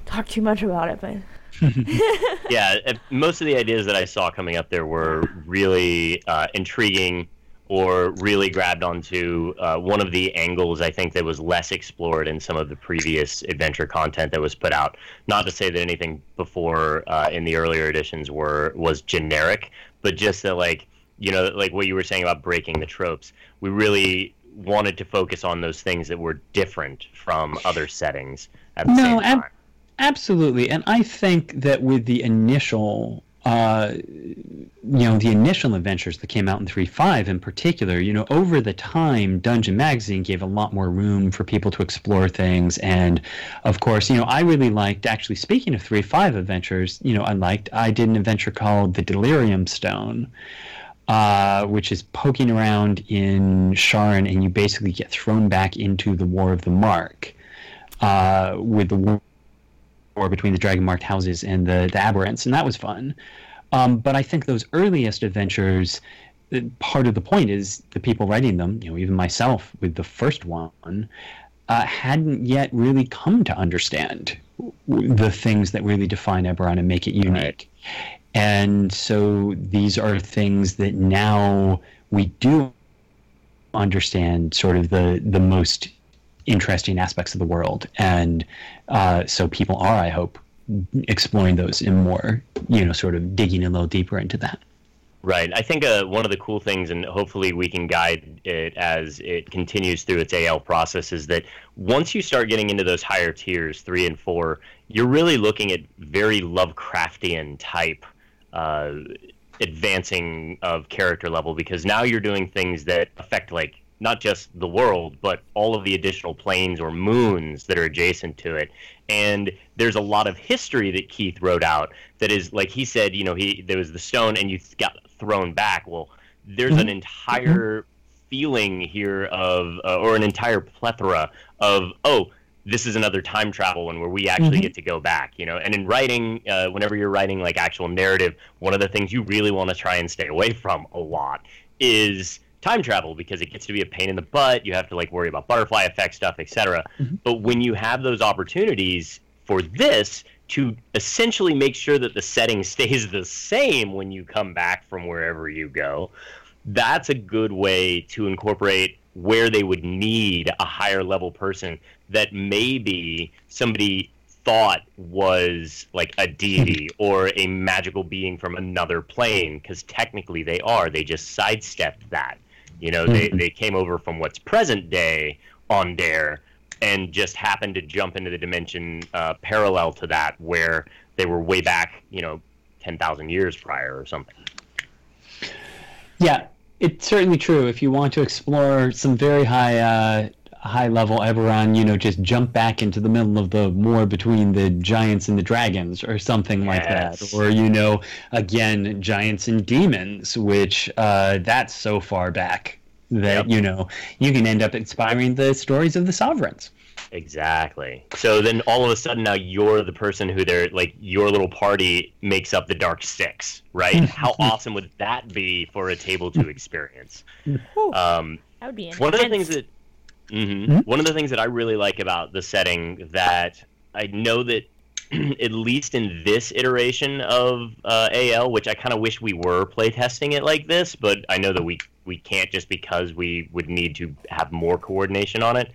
talk too much about it, but yeah, most of the ideas that I saw coming up there were really uh, intriguing or really grabbed onto uh, one of the angles I think that was less explored in some of the previous adventure content that was put out. Not to say that anything before uh, in the earlier editions were was generic, but just that like you know like what you were saying about breaking the tropes. We really wanted to focus on those things that were different from other settings at the no, same time. Absolutely, and I think that with the initial, uh, you know, the initial adventures that came out in three five in particular, you know, over the time, Dungeon Magazine gave a lot more room for people to explore things, and of course, you know, I really liked. Actually, speaking of three five adventures, you know, I liked. I did an adventure called the Delirium Stone. Uh, which is poking around in Sharn, and you basically get thrown back into the War of the Mark uh, with the war between the dragon marked houses and the, the aberrants, and that was fun. Um, but I think those earliest adventures, uh, part of the point is the people writing them, you know, even myself with the first one, uh, hadn't yet really come to understand the things that really define Eberron and make it unique. Right. And so these are things that now we do understand sort of the the most interesting aspects of the world. And uh, so people are, I hope, exploring those in more, you know, sort of digging a little deeper into that. Right. I think uh, one of the cool things, and hopefully we can guide it as it continues through its AL process, is that once you start getting into those higher tiers, three and four, you're really looking at very Lovecraftian type uh, advancing of character level because now you're doing things that affect like not just the world, but all of the additional planes or moons that are adjacent to it. And there's a lot of history that Keith wrote out that is like he said, you know, he there was the stone and you got thrown back. Well, there's mm-hmm. an entire feeling here of uh, or an entire plethora of oh this is another time travel one where we actually mm-hmm. get to go back you know and in writing uh, whenever you're writing like actual narrative one of the things you really want to try and stay away from a lot is time travel because it gets to be a pain in the butt. You have to like worry about butterfly effect stuff, etc. Mm-hmm. But when you have those opportunities for this to essentially make sure that the setting stays the same when you come back from wherever you go, that's a good way to incorporate where they would need a higher level person that maybe somebody thought was like a deity or a magical being from another plane because technically they are they just sidestepped that you know they, they came over from what's present day on dare and just happened to jump into the dimension uh, parallel to that where they were way back you know 10,000 years prior or something Yeah, it's certainly true. If you want to explore some very high, uh, high level Eberron, you know, just jump back into the middle of the war between the giants and the dragons, or something like that. Or you know, again, giants and demons, which uh, that's so far back that Yep. you know you can end up inspiring the stories of the sovereigns. Exactly. So then all of a sudden now you're the person who they're like your little party makes up the Dark Six, right? How awesome would that be for a table two experience? Um, That would be one of the things that mhm. one of the things that I really like about the setting that I know that at least in this iteration of uh, AL, which I kind of wish we were playtesting it like this, but I know that we we can't just because we would need to have more coordination on it.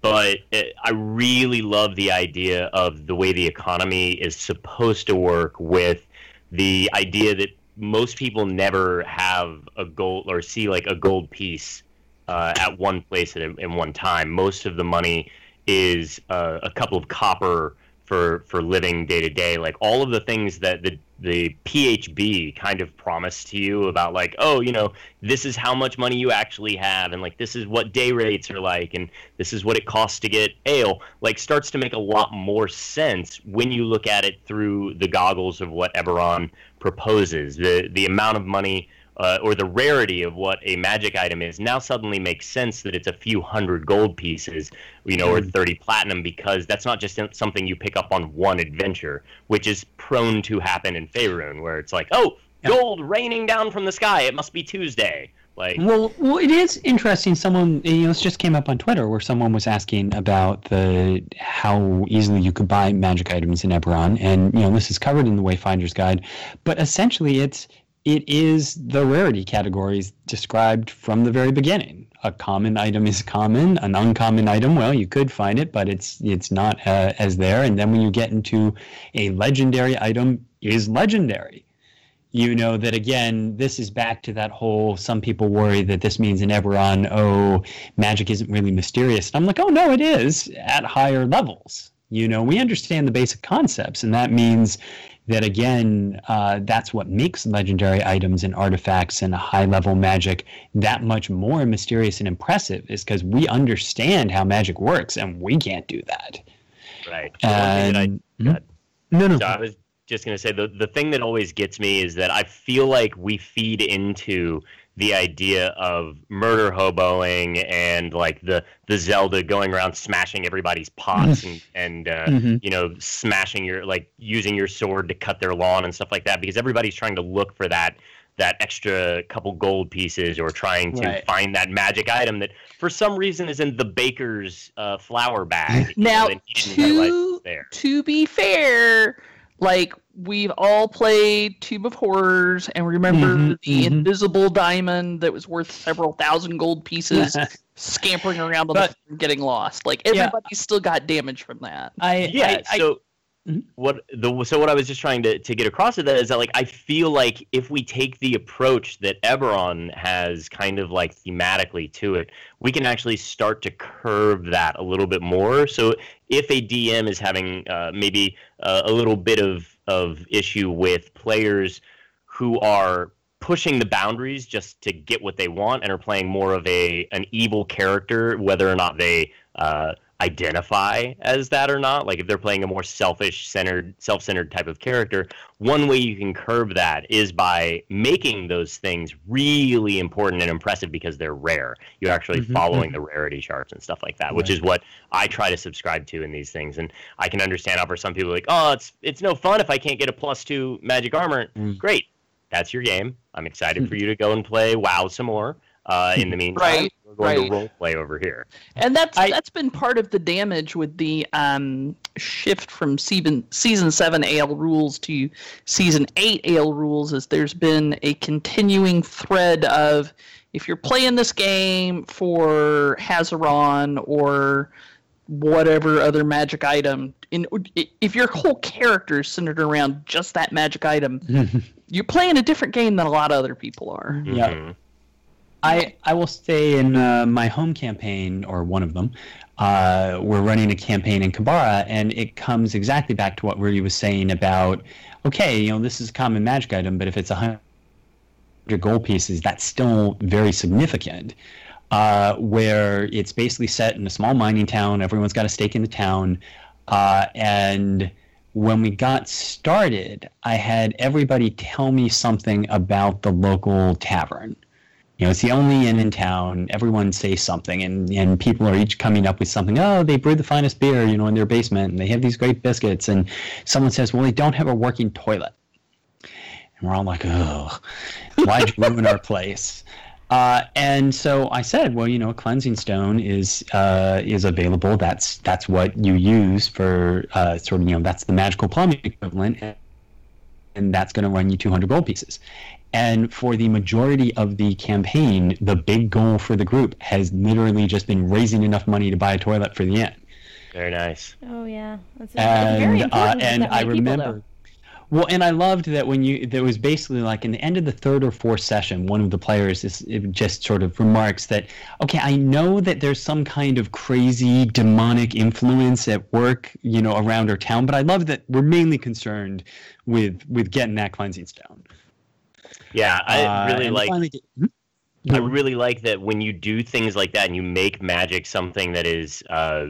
But it, I really love the idea of the way the economy is supposed to work with the idea that most people never have a gold or see like a gold piece uh, at one place at in one time. Most of the money is uh, a couple of copper for for living day to day. Like all of the things that the the PHB kind of promised to you about like, oh, you know, this is how much money you actually have, and like this is what day rates are like, and this is what it costs to get ale. Like starts to make a lot more sense when you look at it through the goggles of what Eberron proposes. The the amount of money uh, or the rarity of what a magic item is now suddenly makes sense that it's a few hundred gold pieces, you know, or 30 platinum because that's not just something you pick up on one adventure, which is prone to happen in Faerun, where it's like, oh, gold raining down from the sky, it must be Tuesday. Like, Well, well, it is interesting. Someone, you know, this just came up on Twitter where someone was asking about the how easily you could buy magic items in Eberron, and you know, this is covered in the Wayfinder's Guide. But essentially, it's it is the rarity categories described from the very beginning. A common item is common. An uncommon item, well, you could find it, but it's it's not uh, as there. And then when you get into a legendary item, is legendary you know that again this is back to that whole some people worry that this means in eberron oh magic isn't really mysterious and i'm like oh no it is at higher levels you know we understand the basic concepts and that means that again uh, that's what makes legendary items and artifacts and high level magic that much more mysterious and impressive is because we understand how magic works and we can't do that. Right. The one I- And- go no no. So I was just gonna say the the thing that always gets me is that I feel like we feed into the idea of murder hoboing and like the the Zelda going around smashing everybody's pots and and uh, Mhm. you know smashing your like using your sword to cut their lawn and stuff like that because everybody's trying to look for that that extra couple gold pieces or trying to Right. find that magic item that for some reason is in the baker's uh, flour bag. Now, that he didn't realize to to be fair, like we've all played Tomb of Horrors and remember Mhm, the mhm. invisible diamond that was worth several thousand gold pieces scampering around on But- the floor and getting lost. Like Yeah. everybody's still got damage from that. I, yeah I- I- so Mhm. what the so what i was just trying to, to get across with that is that like i feel like if we take the approach that eberron has kind of like thematically to it we can actually start to curve that a little bit more so if a dm is having uh, maybe uh, a little bit of of issue with players who are pushing the boundaries just to get what they want and are playing more of a an evil character whether or not they uh, identify as that or not. Like if they're playing a more selfish centered self-centered type of character one way you can curb that is by making those things really important and impressive because they're rare. You're actually Mhm, following the rarity charts and stuff like that which is what i try to subscribe to in these things. And i can understand how for some people like oh it's it's no fun if i can't get a plus two magic armor. Mm. great. That's your game. I'm excited for you to go and play wow some more Uh, in the meantime, Right, we're going right. to role play over here. And that's that's been part of the damage with the um, shift from season season seven AL rules to season eight AL rules. Is there's been a continuing thread of if you're playing this game for Hazirawn or whatever other magic item, in if your whole character is centered around just that magic item, you're playing a different game than a lot of other people are. Yeah. I I will say in uh, my home campaign or one of them, uh, we're running a campaign in Q'barra, and it comes exactly back to what Ruty was saying about, okay, you know, this is a common magic item, but if it's a hundred gold pieces, that's still very significant. Uh, where it's basically set in a small mining town, everyone's got a stake in the town, uh, and when we got started, I had everybody tell me something about the local tavern. You know, it's the only inn in town. Everyone says something, and, and people are each coming up with something. Oh, they brew the finest beer, you know, in their basement, and they have these great biscuits. And someone says, well, they don't have a working toilet. And we're all like, oh, why'd you ruin our place? Uh, and so I said, well, you know, a cleansing stone is uh, is available. That's that's what you use for uh, sort of, you know, that's the magical plumbing equivalent, and that's going to run you 200 gold pieces. And for the majority of the campaign, the big goal for the group has literally just been raising enough money to buy a toilet for the inn. Very nice. Oh yeah, that's that's very And uh, important. to and that I many people, remember. Well, and I loved that when you there was basically like in the end of the third or fourth session, one of the players is it just sort of remarks that, okay, I know that there's some kind of crazy demonic influence at work, you know, around our town, but I love that we're mainly concerned with with getting that cleansing stone. Yeah, I Uh, really and like. get- I really like that when you do things like that and you make magic something that is, uh,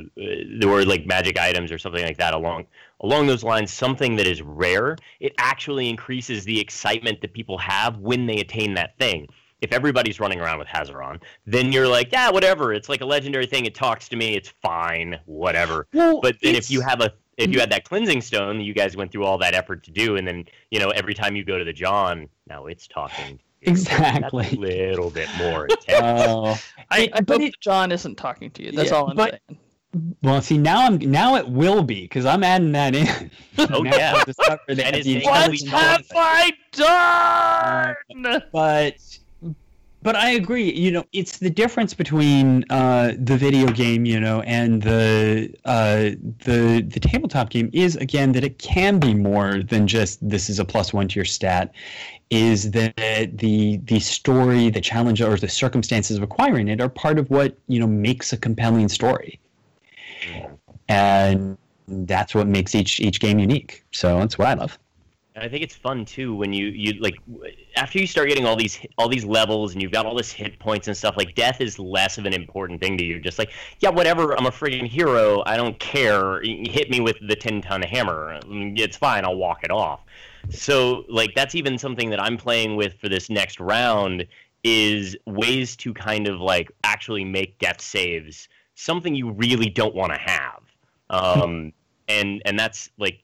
or like magic items or something like that along along those lines, something that is rare. It actually increases the excitement that people have when they attain that thing. If everybody's running around with Hazirawn, then you're like, yeah, whatever. It's like a legendary thing. It talks to me. It's fine. Whatever. Well, but then if you have a if you mm-hmm. had that cleansing stone, you guys went through all that effort to do, and then you know every time you go to the John, now it's talking. Exactly. A little bit more intense. Oh, I, I but hope John isn't talking to you. That's Yeah, all I'm but- saying. well, see now I'm now it will be because I'm adding that in. Oh yeah. I'll that And it's the taking intelligence me- Have I done? Uh, but but I agree. You know, it's the difference between uh, the video game, you know, and the uh, the the tabletop game is again that it can be more than just this is a plus one to your stat. Is that the the story, the challenge, or the circumstances of acquiring it are part of what you know makes a compelling story, and that's what makes each each game unique. So that's what I love. And I think it's fun too when you you like after you start getting all these all these levels and you've got all this hit points and stuff. Like death is less of an important thing to you. Just like yeah, whatever. I'm a freaking hero. I don't care. Hit me with the ten ton hammer. Mm, It's fine. I'll walk it off. So like that's even something that I'm playing with for this next round is ways to kind of like actually make death saves something you really don't want to have. Um, and and that's like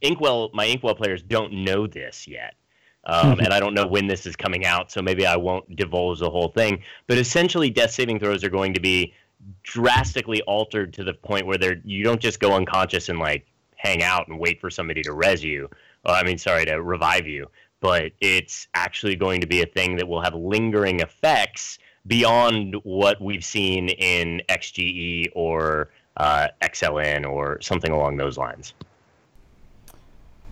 Inkwell, my Inkwell players don't know this yet. Um, and I don't know when this is coming out, so maybe I won't divulge the whole thing. But essentially, death saving throws are going to be drastically altered to the point where they're you don't just go unconscious and like hang out and wait for somebody to res you. Uh, I mean, sorry, to revive you. But it's actually going to be a thing that will have lingering effects beyond what we've seen in XGE or uh, XLN or something along those lines.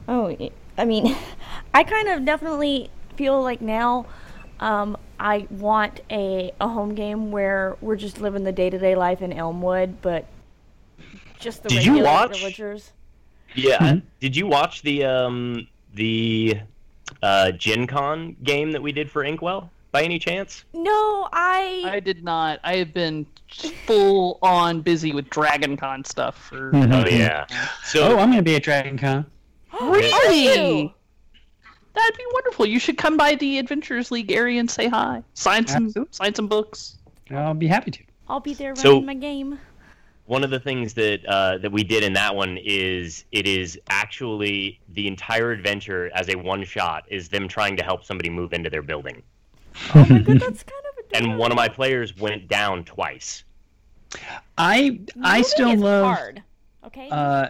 Oh, I mean, I kind of definitely feel like now um, I want a, a home game where we're just living the day to day life in Elmwood, but just the Did you watch- villagers. Yeah. Did you watch the um the uh Gen Con game that we did for Inkwell by any chance? No, I. I did not. I have been full on busy with Dragon Con stuff for. Mhm. Oh yeah. So oh, I'm going to be at Dragon Con. Really? That'd be wonderful. You should come by the Adventures League area and say hi. Sign some sign some books. I'll be happy to. I'll be there So- running my game. one of the things that uh, that we did in that one is it is actually the entire adventure as a one shot is them trying to help somebody move into their building. Oh my god, that's kind of and one of my players went down twice. I I Moving still is love. hard. Okay. Uh,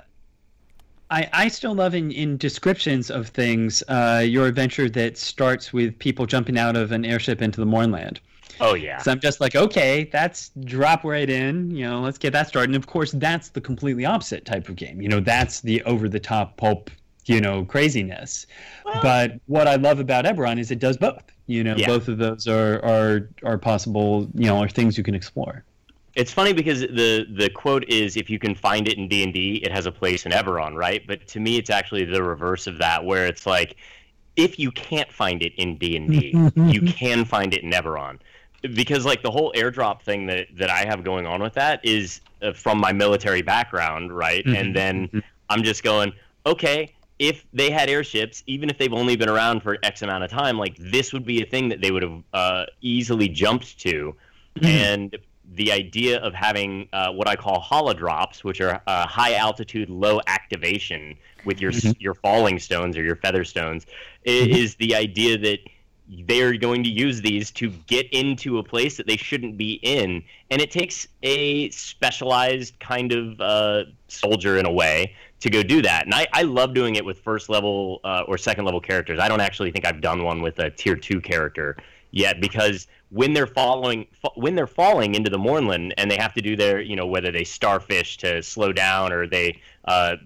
I I still love in, in descriptions of things uh, your adventure that starts with people jumping out of an airship into the Mournland. Oh yeah. So I'm just like, okay, that's drop right in. You know, let's get that started. And of course, that's the completely opposite type of game. You know, that's the over the top pulp, you know, craziness. but what I love about Eberron is it does both. You know, Yeah. both of those are are are possible. You know, are things you can explore. It's funny because the the quote is if you can find it in D and D, it has a place in Eberron, right? But to me, it's actually the reverse of that, where it's like if you can't find it in D and D, you can find it in Eberron, because like the whole airdrop thing that that I have going on with that is uh, from my military background, right? And then I'm just going, okay. If they had airships, even if they've only been around for X amount of time, like this would be a thing that they would have uh, easily jumped to. And the idea of having uh, what I call holodrops, which are uh, high altitude, low activation with your your falling stones or your feather stones, i- is the idea that they're going to use these to get into a place that they shouldn't be in, and it takes a specialized kind of uh, soldier in a way to go do that. And I, I love doing it with first level uh, or second level characters. I don't actually think I've done one with a tier two character yet because when they're following fa- when they're falling into the Mournland and they have to do their you know whether they starfish to slow down or they uh,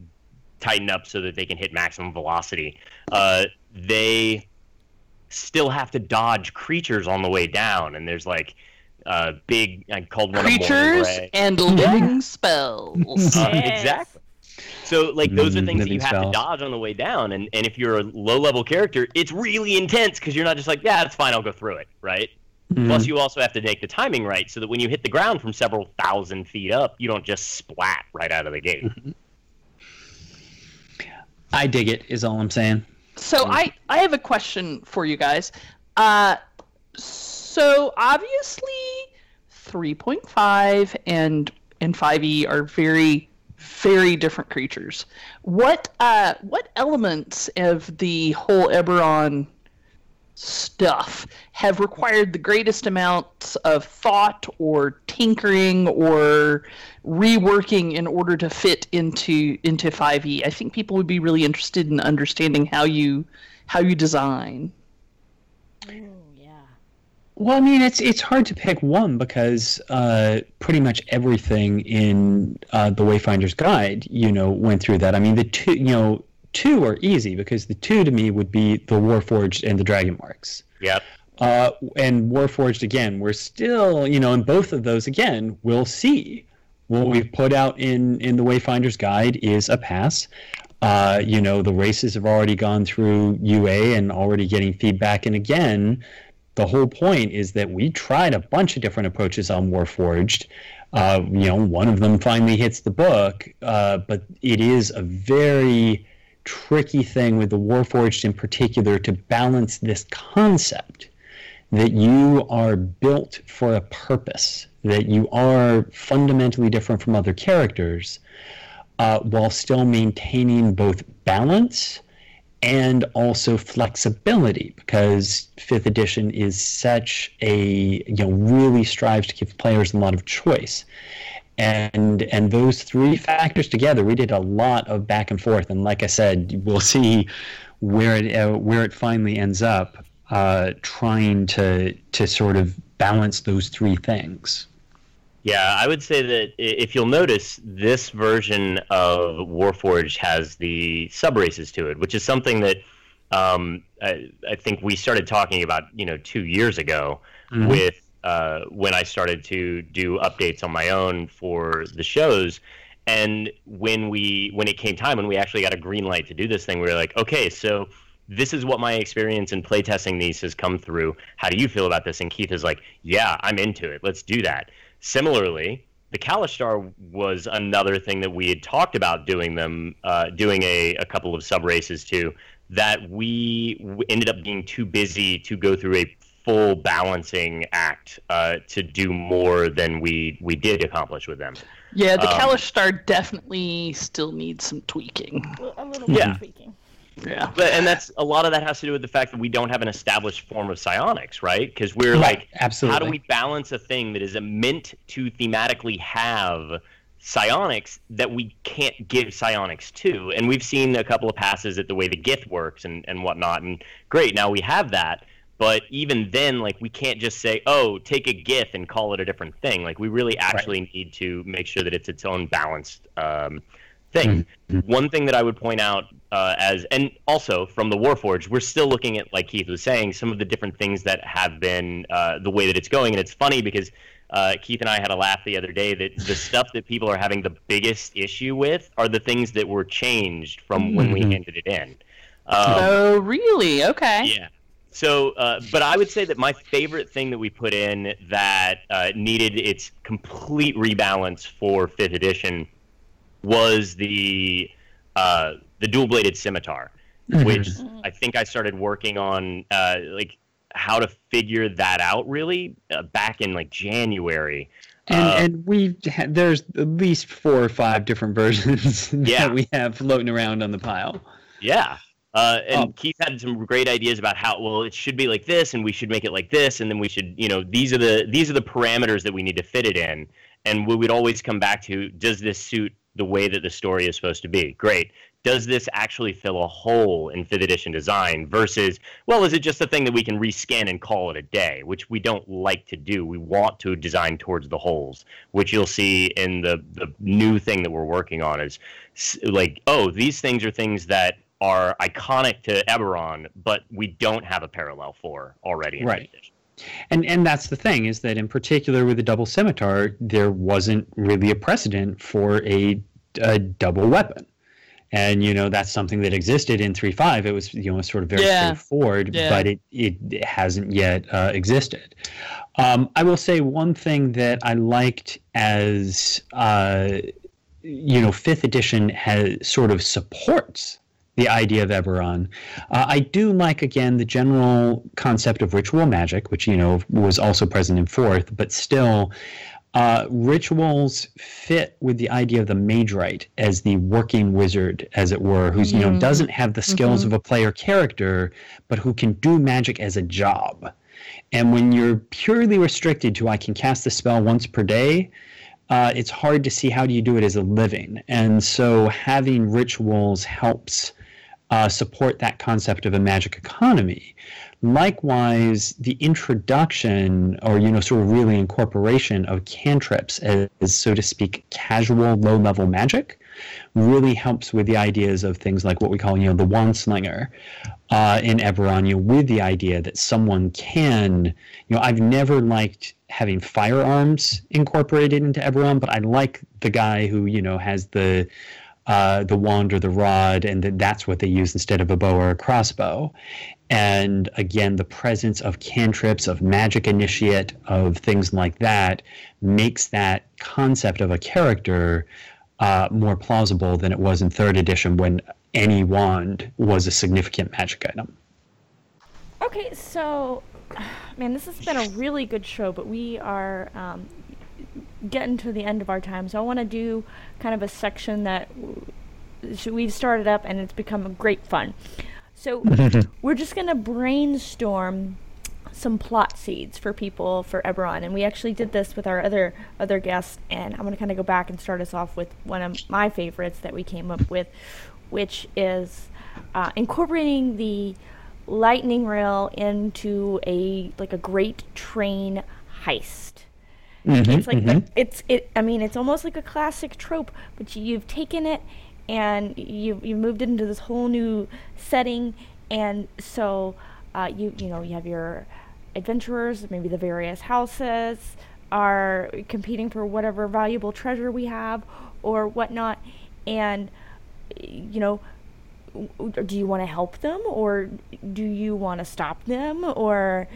tighten up so that they can hit maximum velocity, uh, they still have to dodge creatures on the way down. And there's like uh, big I called one Creatures ray. and living spells. Uh, exactly. So like those are Mm, things that living you have spells. to dodge on the way down, and and if you're a low level character, it's really intense because you're not just like yeah, it's fine, I'll go through it, right? Mm-hmm. Plus, you also have to make the timing right so that when you hit the ground from several thousand feet up, you don't just splat right out of the gate. I dig it. Is all I'm saying. So I I have a question for you guys. Uh, so obviously, three point five and and five E are very very different creatures. What uh what elements of the whole Eberron stuff have required the greatest amounts of thought or tinkering or reworking in order to fit into into 5e i think people would be really interested in understanding how you how you design Well, I mean, it's it's hard to pick one because uh, pretty much everything in uh, the Wayfinder's Guide, you know, went through that. I mean, the two, you know, two are easy because the two to me would be the Warforged and the Dragon Marks. Yep. Uh, and Warforged again, we're still, you know, in both of those again, we'll see. What we've put out in in the Wayfinder's Guide is a pass. Uh, you know, the races have already gone through UA and already getting feedback. And again, the whole point is that we tried a bunch of different approaches on Warforged. Uh, you know, one of them finally hits the book, uh, but it is a very tricky thing with the Warforged in particular to balance this concept that you are built for a purpose, that you are fundamentally different from other characters, uh, while still maintaining both balance and also flexibility because fifth edition is such a you know really strives to give players a lot of choice. And and those three factors together we did a lot of back and forth. And like i said we'll see where it uh, where it finally ends up uh, trying to to sort of balance those three things Yeah, I would say that if you'll notice, this version of Warforged has the sub races to it, which is something that um, I, I think we started talking about, you know, two years ago Mhm. with uh, when I started to do updates on my own for the shows. And when we when it came time when we actually got a green light to do this thing, we were like, okay, so this is what my experience in playtesting these has come through. How do you feel about this? And Keith is like, yeah, I'm into it. Let's do that. Similarly, the Kalashtar was another thing that we had talked about doing them, uh, doing a, a couple of sub races to, that we ended up being too busy to go through a full balancing act uh, to do more than we we did accomplish with them. yeah the Um, Kalashtar definitely still needs some tweaking A little Yeah. tweaking. Yeah. But and that's a lot of that has to do with the fact that we don't have an established form of psionics, right? Because we're Right, like, absolutely. how do we balance a thing that is meant to thematically have psionics that we can't give psionics to? And we've seen a couple of passes at the way the Gith works and and whatnot, and great, now we have that. But even then, like we can't just say, "Oh, take a Gith and call it a different thing." Like we really actually need to make sure that it's its own balanced um, thing. One thing that I would point out uh, as, and also from the Warforged, we're still looking at, like Keith was saying, some of the different things that have been uh, the way that it's going. And it's funny because uh, Keith and I had a laugh the other day that the stuff that people are having the biggest issue with are the things that were changed from when we Mhm. handed it in. Um, oh, really? Okay. yeah. So, uh, but I would say that my favorite thing that we put in that uh, needed its complete rebalance for fifth edition was the uh, the dual bladed scimitar, which I think I started working on uh, like how to figure that out really uh, back in like January. And Uh, and we there's at least four or five different versions Yeah. that we have floating around on the pile. Yeah. Uh, and Oh. Keith had some great ideas about how well it should be like this, and we should make it like this, and then we should, you know, these are the these are the parameters that we need to fit it in. And we would always come back to: Does this suit the way that the story is supposed to be? Great. Does this actually fill a hole in fifth edition design? Versus, well, is it just a thing that we can reskin and call it a day? Which we don't like to do. We want to design towards the holes, which you'll see in the the new thing that we're working on is like, oh, these things are things that are iconic to Eberron, but we don't have a parallel for already. In Right. fifth edition. And and that's the thing is that in particular with the double scimitar, there wasn't really a precedent for a, a double weapon. And you know that's something that existed in three five. It was you know sort of very Yeah. straightforward, Yeah. but it, it hasn't yet uh, existed. Um, I will say one thing that I liked as uh, you know fifth edition has sort of supports the idea of Eberron. Uh, I do like again the general concept of ritual magic, which you know was also present in fourth, but still. Uh, rituals fit with the idea of the magewright as the working wizard, as it were, who's you know Mhm. doesn't have the skills Mhm. of a player character, but who can do magic as a job. And when you're purely restricted to I can cast the spell once per day, uh, it's hard to see how do you do it as a living. And so having rituals helps uh, support that concept of a magic economy. Likewise, the introduction, or you know, sort of really incorporation of cantrips as, so to speak, casual low-level magic, really helps with the ideas of things like what we call, you know, the wand slinger uh, in Eberron, you know, with the idea that someone can, you know, I've never liked having firearms incorporated into Eberron, but I like the guy who, you know, has the uh, the wand or the rod, and that that's what they use instead of a bow or a crossbow. And again, the presence of cantrips, of magic initiate, of things like that makes that concept of a character uh, more plausible than it was in third edition when any wand was a significant magic item. Okay, so, man, this has been a really good show, but we are um, getting to the end of our time, so I want to do kind of a section that we've started up and it's become great fun. So, we're just going to brainstorm some plot seeds for people for Eberron, and we actually did this with our other other guests. And I'm going to kind of go back and start us off with one of my favorites that we came up with, which is uh, incorporating the lightning rail into a like a great train heist. It's like the- it's it. I mean, it's almost like a classic trope, but you've taken it and you you moved it into this whole new setting, and so uh, you you know you have your adventurers, maybe the various houses are competing for whatever valuable treasure we have or whatnot, and you know do you want to help them or do you want to stop them or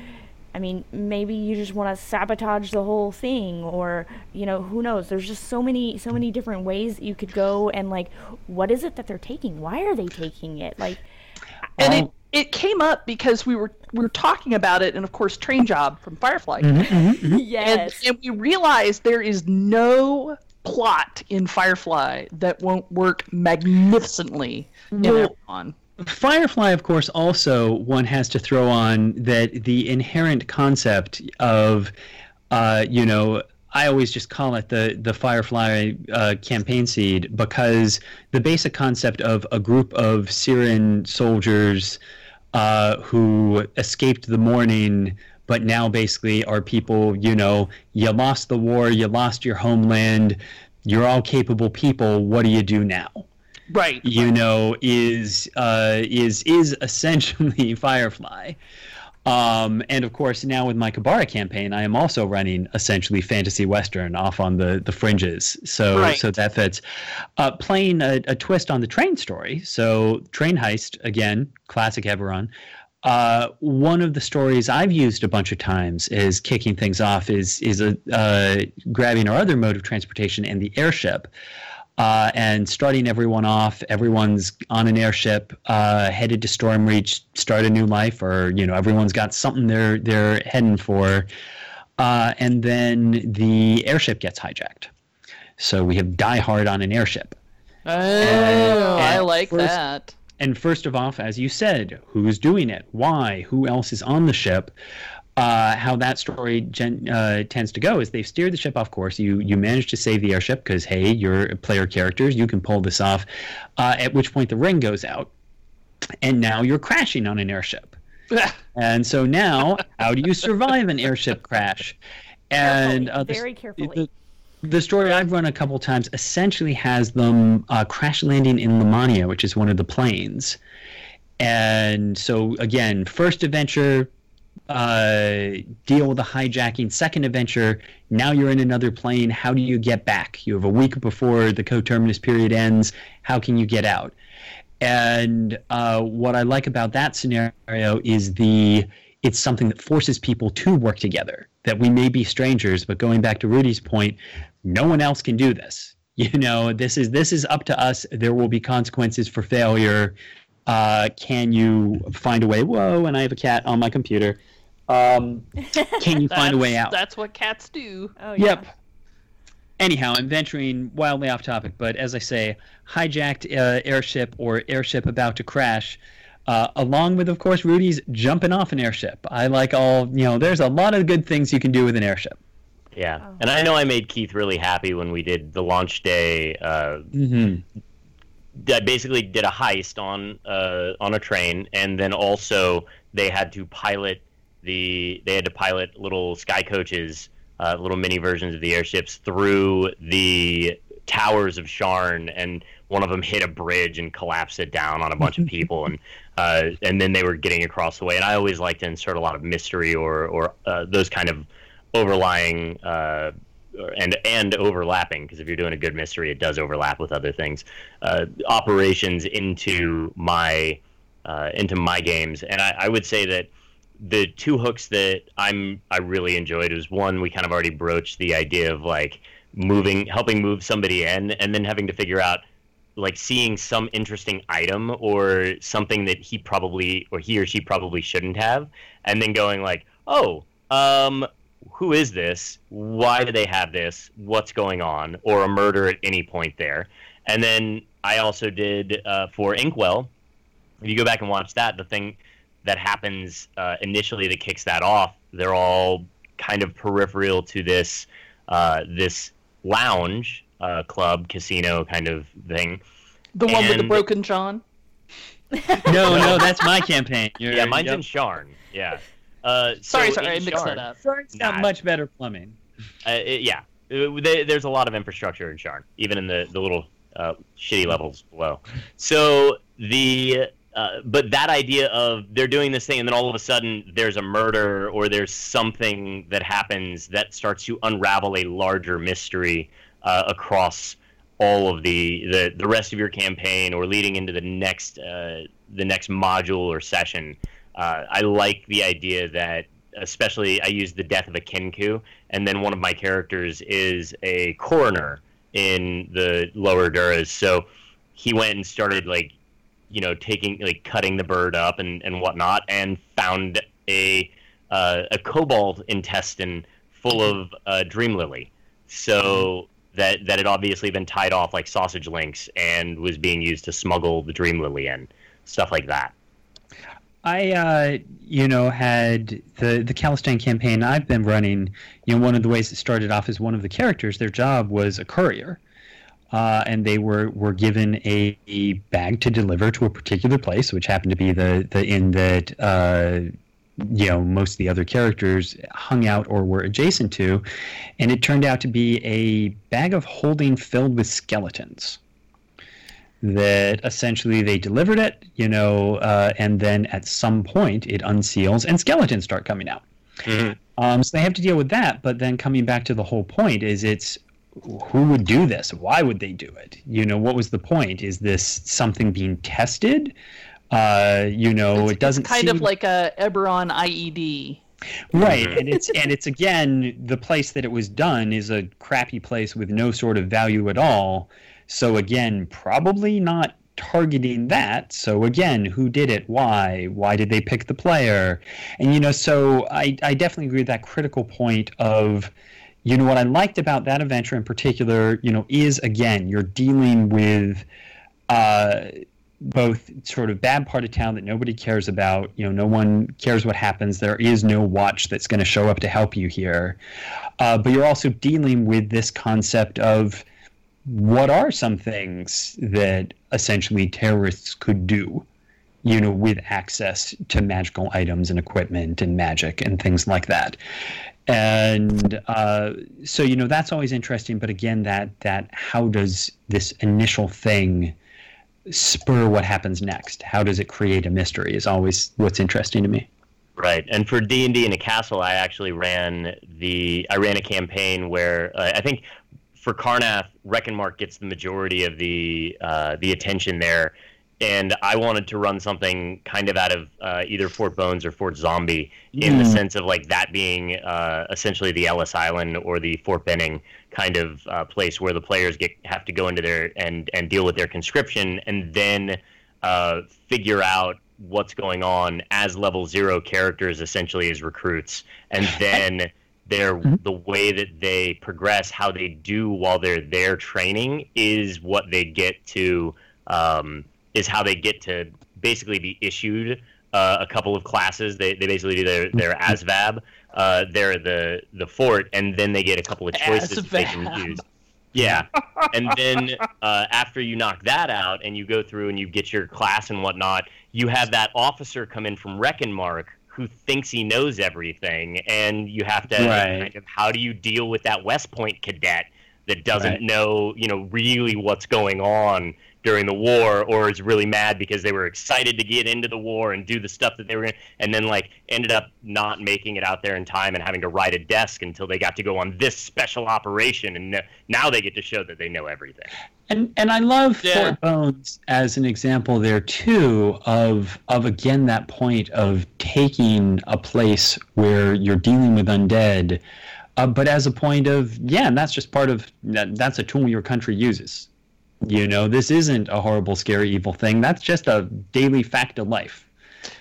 i mean maybe you just want to sabotage the whole thing or you know who knows? There's just so many so many different ways that you could go and like what is it that they're taking? Why are they taking it? Like and it, it came up because we were we were talking about it, and of course, Train Job from Firefly, mm-hmm, mm-hmm, mm-hmm. yes and, and we realized there is no plot in Firefly that won't work magnificently in Well, Eberron. Firefly, of course, also one has to throw on that the inherent concept of, uh, you know, I always just call it the the Firefly uh, campaign seed because the basic concept of a group of Cyran soldiers uh, who escaped the Mourning, but now basically are people. You know, you lost the war, you lost your homeland, you're all capable people. What do you do now? Right. You know, is uh, is is essentially Firefly. Um, and of course, now with my Q'barra campaign, I am also running essentially fantasy western off on the the fringes. So Right. so that fits. Uh, playing a, a twist on the train story. So train heist again, classic Eberron. Uh, one of the stories I've used a bunch of times is kicking things off is is a uh, grabbing our other mode of transportation and the airship uh, and starting everyone off. Everyone's on an airship, uh, headed to Stormreach, start a new life, or you know, everyone's got something they're they're heading for, uh, and then the airship gets hijacked. So we have Die Hard on an airship. Oh, I and like first- that. And first of all, as you said, who's doing it? Why? Who else is on the ship? Uh, how that story gen- uh, tends to go is they've steered the ship off course. You you manage to save the airship because hey, you're player characters, you can pull this off. Uh, at which point the ring goes out, and now you're crashing on an airship. and so now, how do you survive an airship crash? And uh, the- very carefully. the- the story I've run a couple times essentially has them uh, crash landing in Lamannia, which is one of the planes. And so, again, first adventure, uh, deal with the hijacking. Second adventure, now you're in another plane. How do you get back? You have a week before the coterminous period ends. How can you get out? And uh, what I like about that scenario is the it's something that forces people to work together. That we may be strangers, but going back to Ruty's point, no one else can do this. You know, this is this is up to us. There will be consequences for failure. Uh, can you find a way? Whoa! And I have a cat on my computer. Um, can you find a way out? That's what cats do. Oh, Yep. Anyhow, I'm venturing wildly off topic, but as I say, hijacked uh, airship or airship about to crash, uh, along with, of course, Ruty's jumping off an airship. I like all, you know, there's a lot of good things you can do with an airship. Yeah, and I know I made Keith really happy when we did the launch day. Uh, Mm-hmm. I basically did a heist on uh, on a train, and then also they had to pilot the they had to pilot little sky coaches, uh, little mini versions of the airships through the towers of Sharn, and one of them hit a bridge and collapsed it down on a bunch of people, and uh, and then they were getting across the way. And I always like to insert a lot of mystery or or uh, those kind of overlying uh, and and overlapping because if you're doing a good mystery, it does overlap with other things. Uh, operations into my uh, into my games, and I, I would say that the two hooks that I'm I really enjoyed was one we kind of already broached the idea of like moving helping move somebody in and then having to figure out like seeing some interesting item or something that he probably or he or she probably shouldn't have and then going like oh um who is this why do they have this what's going on or a murder at any point there and then i also did uh, for inkwell if you go back and watch that the thing that happens uh, initially that kicks that off they're all kind of peripheral to this uh, this lounge uh, club casino kind of thing The one with the broken John. No, no, that's my campaign. You're, yeah mine's yep. in Sharn yeah uh, Sorry, so sorry, I mixed Sharn- that up. It's got Nah. much better plumbing. Uh, it- yeah, Uh, they, there's a lot of infrastructure in Sharn, even in the the little uh, shitty levels below. So the uh, but that idea of they're doing this thing, and then all of a sudden there's a murder or there's something that happens that starts to unravel a larger mystery uh, across all of the, the the rest of your campaign or leading into the next uh, the next module or session. Uh, I like the idea that especially I use the death of a kenku, and then one of my characters is a coroner in the lower Duras. So he went and started like, you know, taking like cutting the bird up and, and whatnot, and found a uh, a kobold intestine full of uh, dream lily. So that that had obviously been tied off like sausage links and was being used to smuggle the dream lily in. stuff like that. I, uh, you know, had the the Callestan campaign I've been running. You know, one of the ways it started off as one of the characters, their job was a courier, uh, and they were were given a, a, bag to deliver to a particular place, which happened to be the the inn that uh, you know most of the other characters hung out or were adjacent to, and it turned out to be a bag of holding filled with skeletons that essentially they delivered it, you know, uh, and then at some point it unseals and skeletons start coming out. Mm-hmm. Um, so they have to deal with that. But then coming back to the whole point is it's who would do this? Why would they do it? You know, what was the point? Is this something being tested? Uh, you know, it's, it doesn't kind seem... of like a Eberron IED. Right, and it's and it's again the place that it was done is a crappy place with no sort of value at all. So again, probably not targeting that. So again, who did it? Why? Why did they pick the player? And you know, so I, I definitely agree with that critical point of, you know, what I liked about that adventure in particular, you know, is again, you're dealing with uh, both sort of bad part of town that nobody cares about. You know, no one cares what happens. There is no watch that's going to show up to help you here. Uh, but you're also dealing with this concept of what are some things that essentially terrorists could do you know with access to magical items and equipment and magic and things like that? And uh, so you know that's always interesting but again that that how does this initial thing spur what happens next? How does it create a mystery is always what's interesting to me. Right, and for D and D in a castle, I actually ran the I ran a campaign where uh, I think for Karrnath, Mark gets the majority of the uh, the attention there, and I wanted to run something kind of out of uh, either Fort Bones or Fort Zombie in the sense of like that being uh, essentially the Ellis Island or the Fort Benning kind of uh, place where the players get have to go into their and and deal with their conscription and then uh, figure out what's going on as level zero characters essentially as recruits. And then their mm-hmm. the way that they progress, how they do while they're there training is what they get to um, is how they get to basically be issued uh, a couple of classes. They, they basically do their their mm-hmm. ASVAB. Uh, they're the the fort, and then they get a couple of choices they can use. Yeah, and then uh, after you knock that out, and you go through and you get your class and whatnot, you have that officer come in from Mark who thinks he knows everything, and you have to right. kind of how do you deal with that West Point cadet that doesn't right. know, you know, really what's going on during the war, or is really mad because they were excited to get into the war and do the stuff that they were in, and then like ended up not making it out there in time and having to ride a desk until they got to go on this special operation, and now they get to show that they know everything. And and I love yeah. Fort Bones as an example there too of of again that point of taking a place where you're dealing with undead, uh, but as a point of yeah, and that's just part of that, that's a tool your country uses. You know, this isn't a horrible, scary, evil thing. That's just a daily fact of life.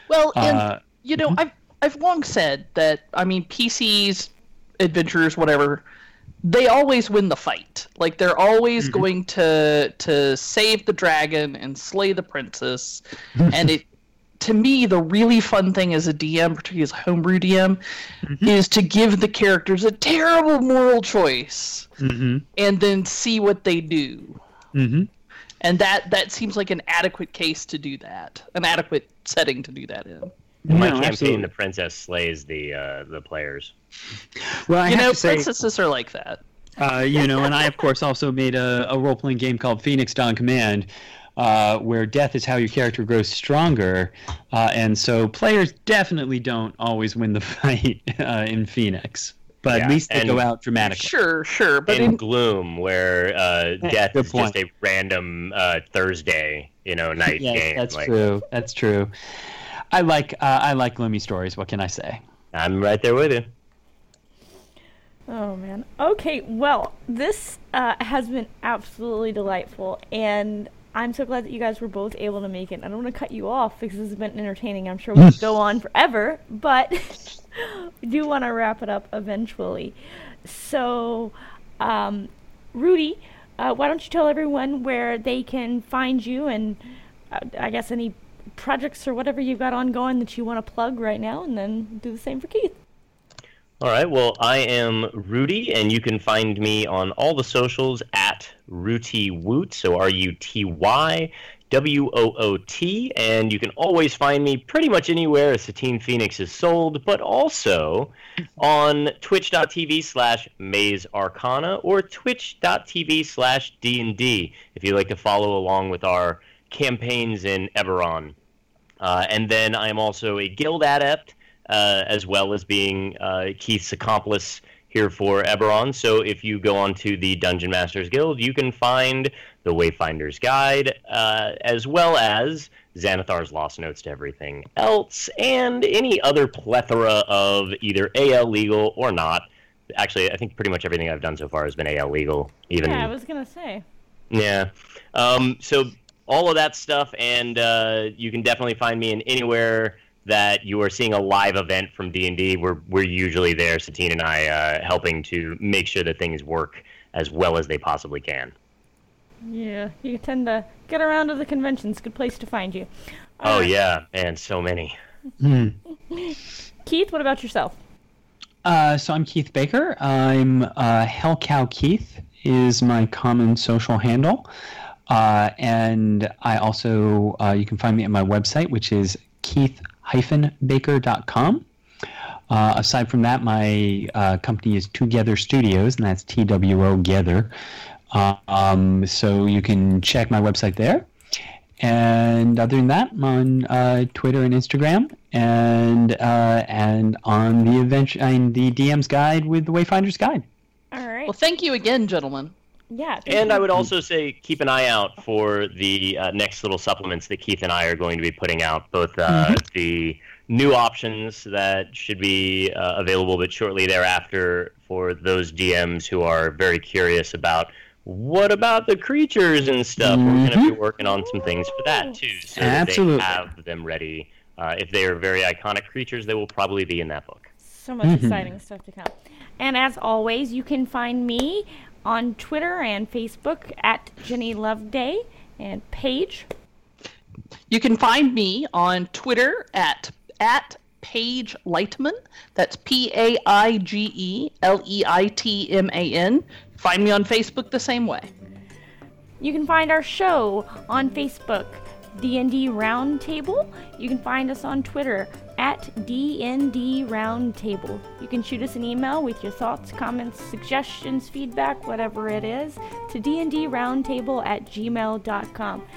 Well, and uh, you know, mm-hmm. I've I've long said that I mean PCs, adventurers, whatever, they always win the fight. Like they're always mm-hmm. going to to save the dragon and slay the princess, and it. To me, the really fun thing as a DM, particularly as a homebrew DM, mm-hmm. is to give the characters a terrible moral choice, mm-hmm. and then see what they do. Mm-hmm. And that that seems like an adequate case to do that, an adequate setting to do that in. In my no, campaign, absolutely. the princess slays the uh, the players. Well, I you know, say, princesses are like that. Uh, you know, and I of course also made a, a role playing game called Phoenix Dawn Command, uh, where death is how your character grows stronger, uh, and so players definitely don't always win the fight uh, in Phoenix but yeah. at least they and go out dramatically. Sure, sure. But in, in... Gloom, where uh, death is point. just a random uh, Thursday, you know, night yes, game. That's like, true. That's true. I like uh, I like gloomy stories. What can I say? I'm right there with you. Oh man. Okay. Well, this uh, has been absolutely delightful, and I'm so glad that you guys were both able to make it. I don't want to cut you off because this has been entertaining. I'm sure we could go on forever, but we do want to wrap it up eventually. So, um, Ruty, uh, why don't you tell everyone where they can find you and uh, I guess any projects or whatever you've got ongoing that you want to plug right now, and then do the same for Keith. All right. Well, I am Ruty, and you can find me on all the socials at Ruty Woot. So R U T Y W O O T. And you can always find me pretty much anywhere a Satine Phoenix is sold, but also on twitch.tv slash Maze Arcana or twitch.tv slash D&D if you'd like to follow along with our campaigns in Eberron. Uh, and then I am also a guild adept uh, as well as being uh, Keith's accomplice here for Eberron. So if you go onto the Dungeon Masters Guild, you can find the Wayfinder's Guide, uh, as well as Xanathar's Lost Notes to everything else, and any other plethora of either AL legal or not. Actually, I think pretty much everything I've done so far has been AL legal. Even Yeah, I was gonna say. yeah. Um, so all of that stuff, and uh, you can definitely find me in anywhere that you are seeing a live event from D and D. We're we're usually there, Satine and I, uh, helping to make sure that things work as well as they possibly can. Yeah, you tend to get around to the conventions. Good place to find you. Oh yeah, and so many. Keith, what about yourself? Uh, so I'm Keith Baker. I'm uh, Hellcow Keith is my common social handle, uh, and I also uh, you can find me at my website, which is keith-baker.com. Uh, aside from that, my uh, company is Twogether Studios, and that's T W O Gether. Uh, um, so you can check my website there. And other than that, I'm on uh, Twitter and Instagram, and uh, and on the adventure, and the DM's guide with the Wayfinder's Guide. All right. Well, thank you again, gentlemen. Yeah. And I would also say keep an eye out for the uh, next little supplements that Keith and I are going to be putting out, both uh, the new options that should be uh, available, but shortly thereafter for those DMs who are very curious about what about the creatures and stuff. We're going to be working on some things for that too, so that Absolutely. they have them ready. Uh, if they are very iconic creatures, they will probably be in that book. So much exciting stuff to come. And as always, you can find me on Twitter and Facebook at Jenny Loveday and Paige. You can find me on Twitter at at Paige Leitman. That's P A I G E L E I T M A N. Find me on Facebook the same way. You can find our show on Facebook, D&D Roundtable. You can find us on Twitter at DND Roundtable. You can shoot us an email with your thoughts, comments, suggestions, feedback, whatever it is, to dndroundtable at gmail.com.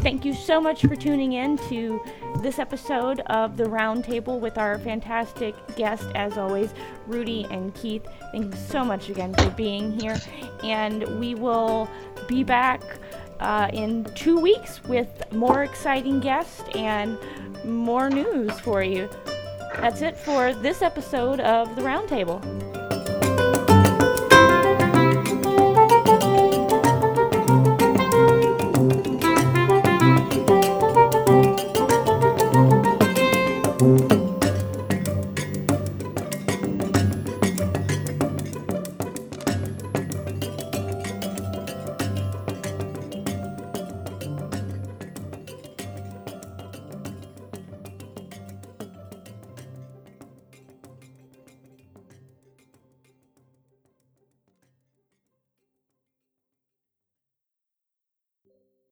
Thank you so much for tuning in to this episode of The Roundtable with our fantastic guest, as always, Ruty and Keith. Thank you so much again for being here. And we will be back uh, in two weeks with more exciting guests and more news for you. That's it for this episode of The Roundtable.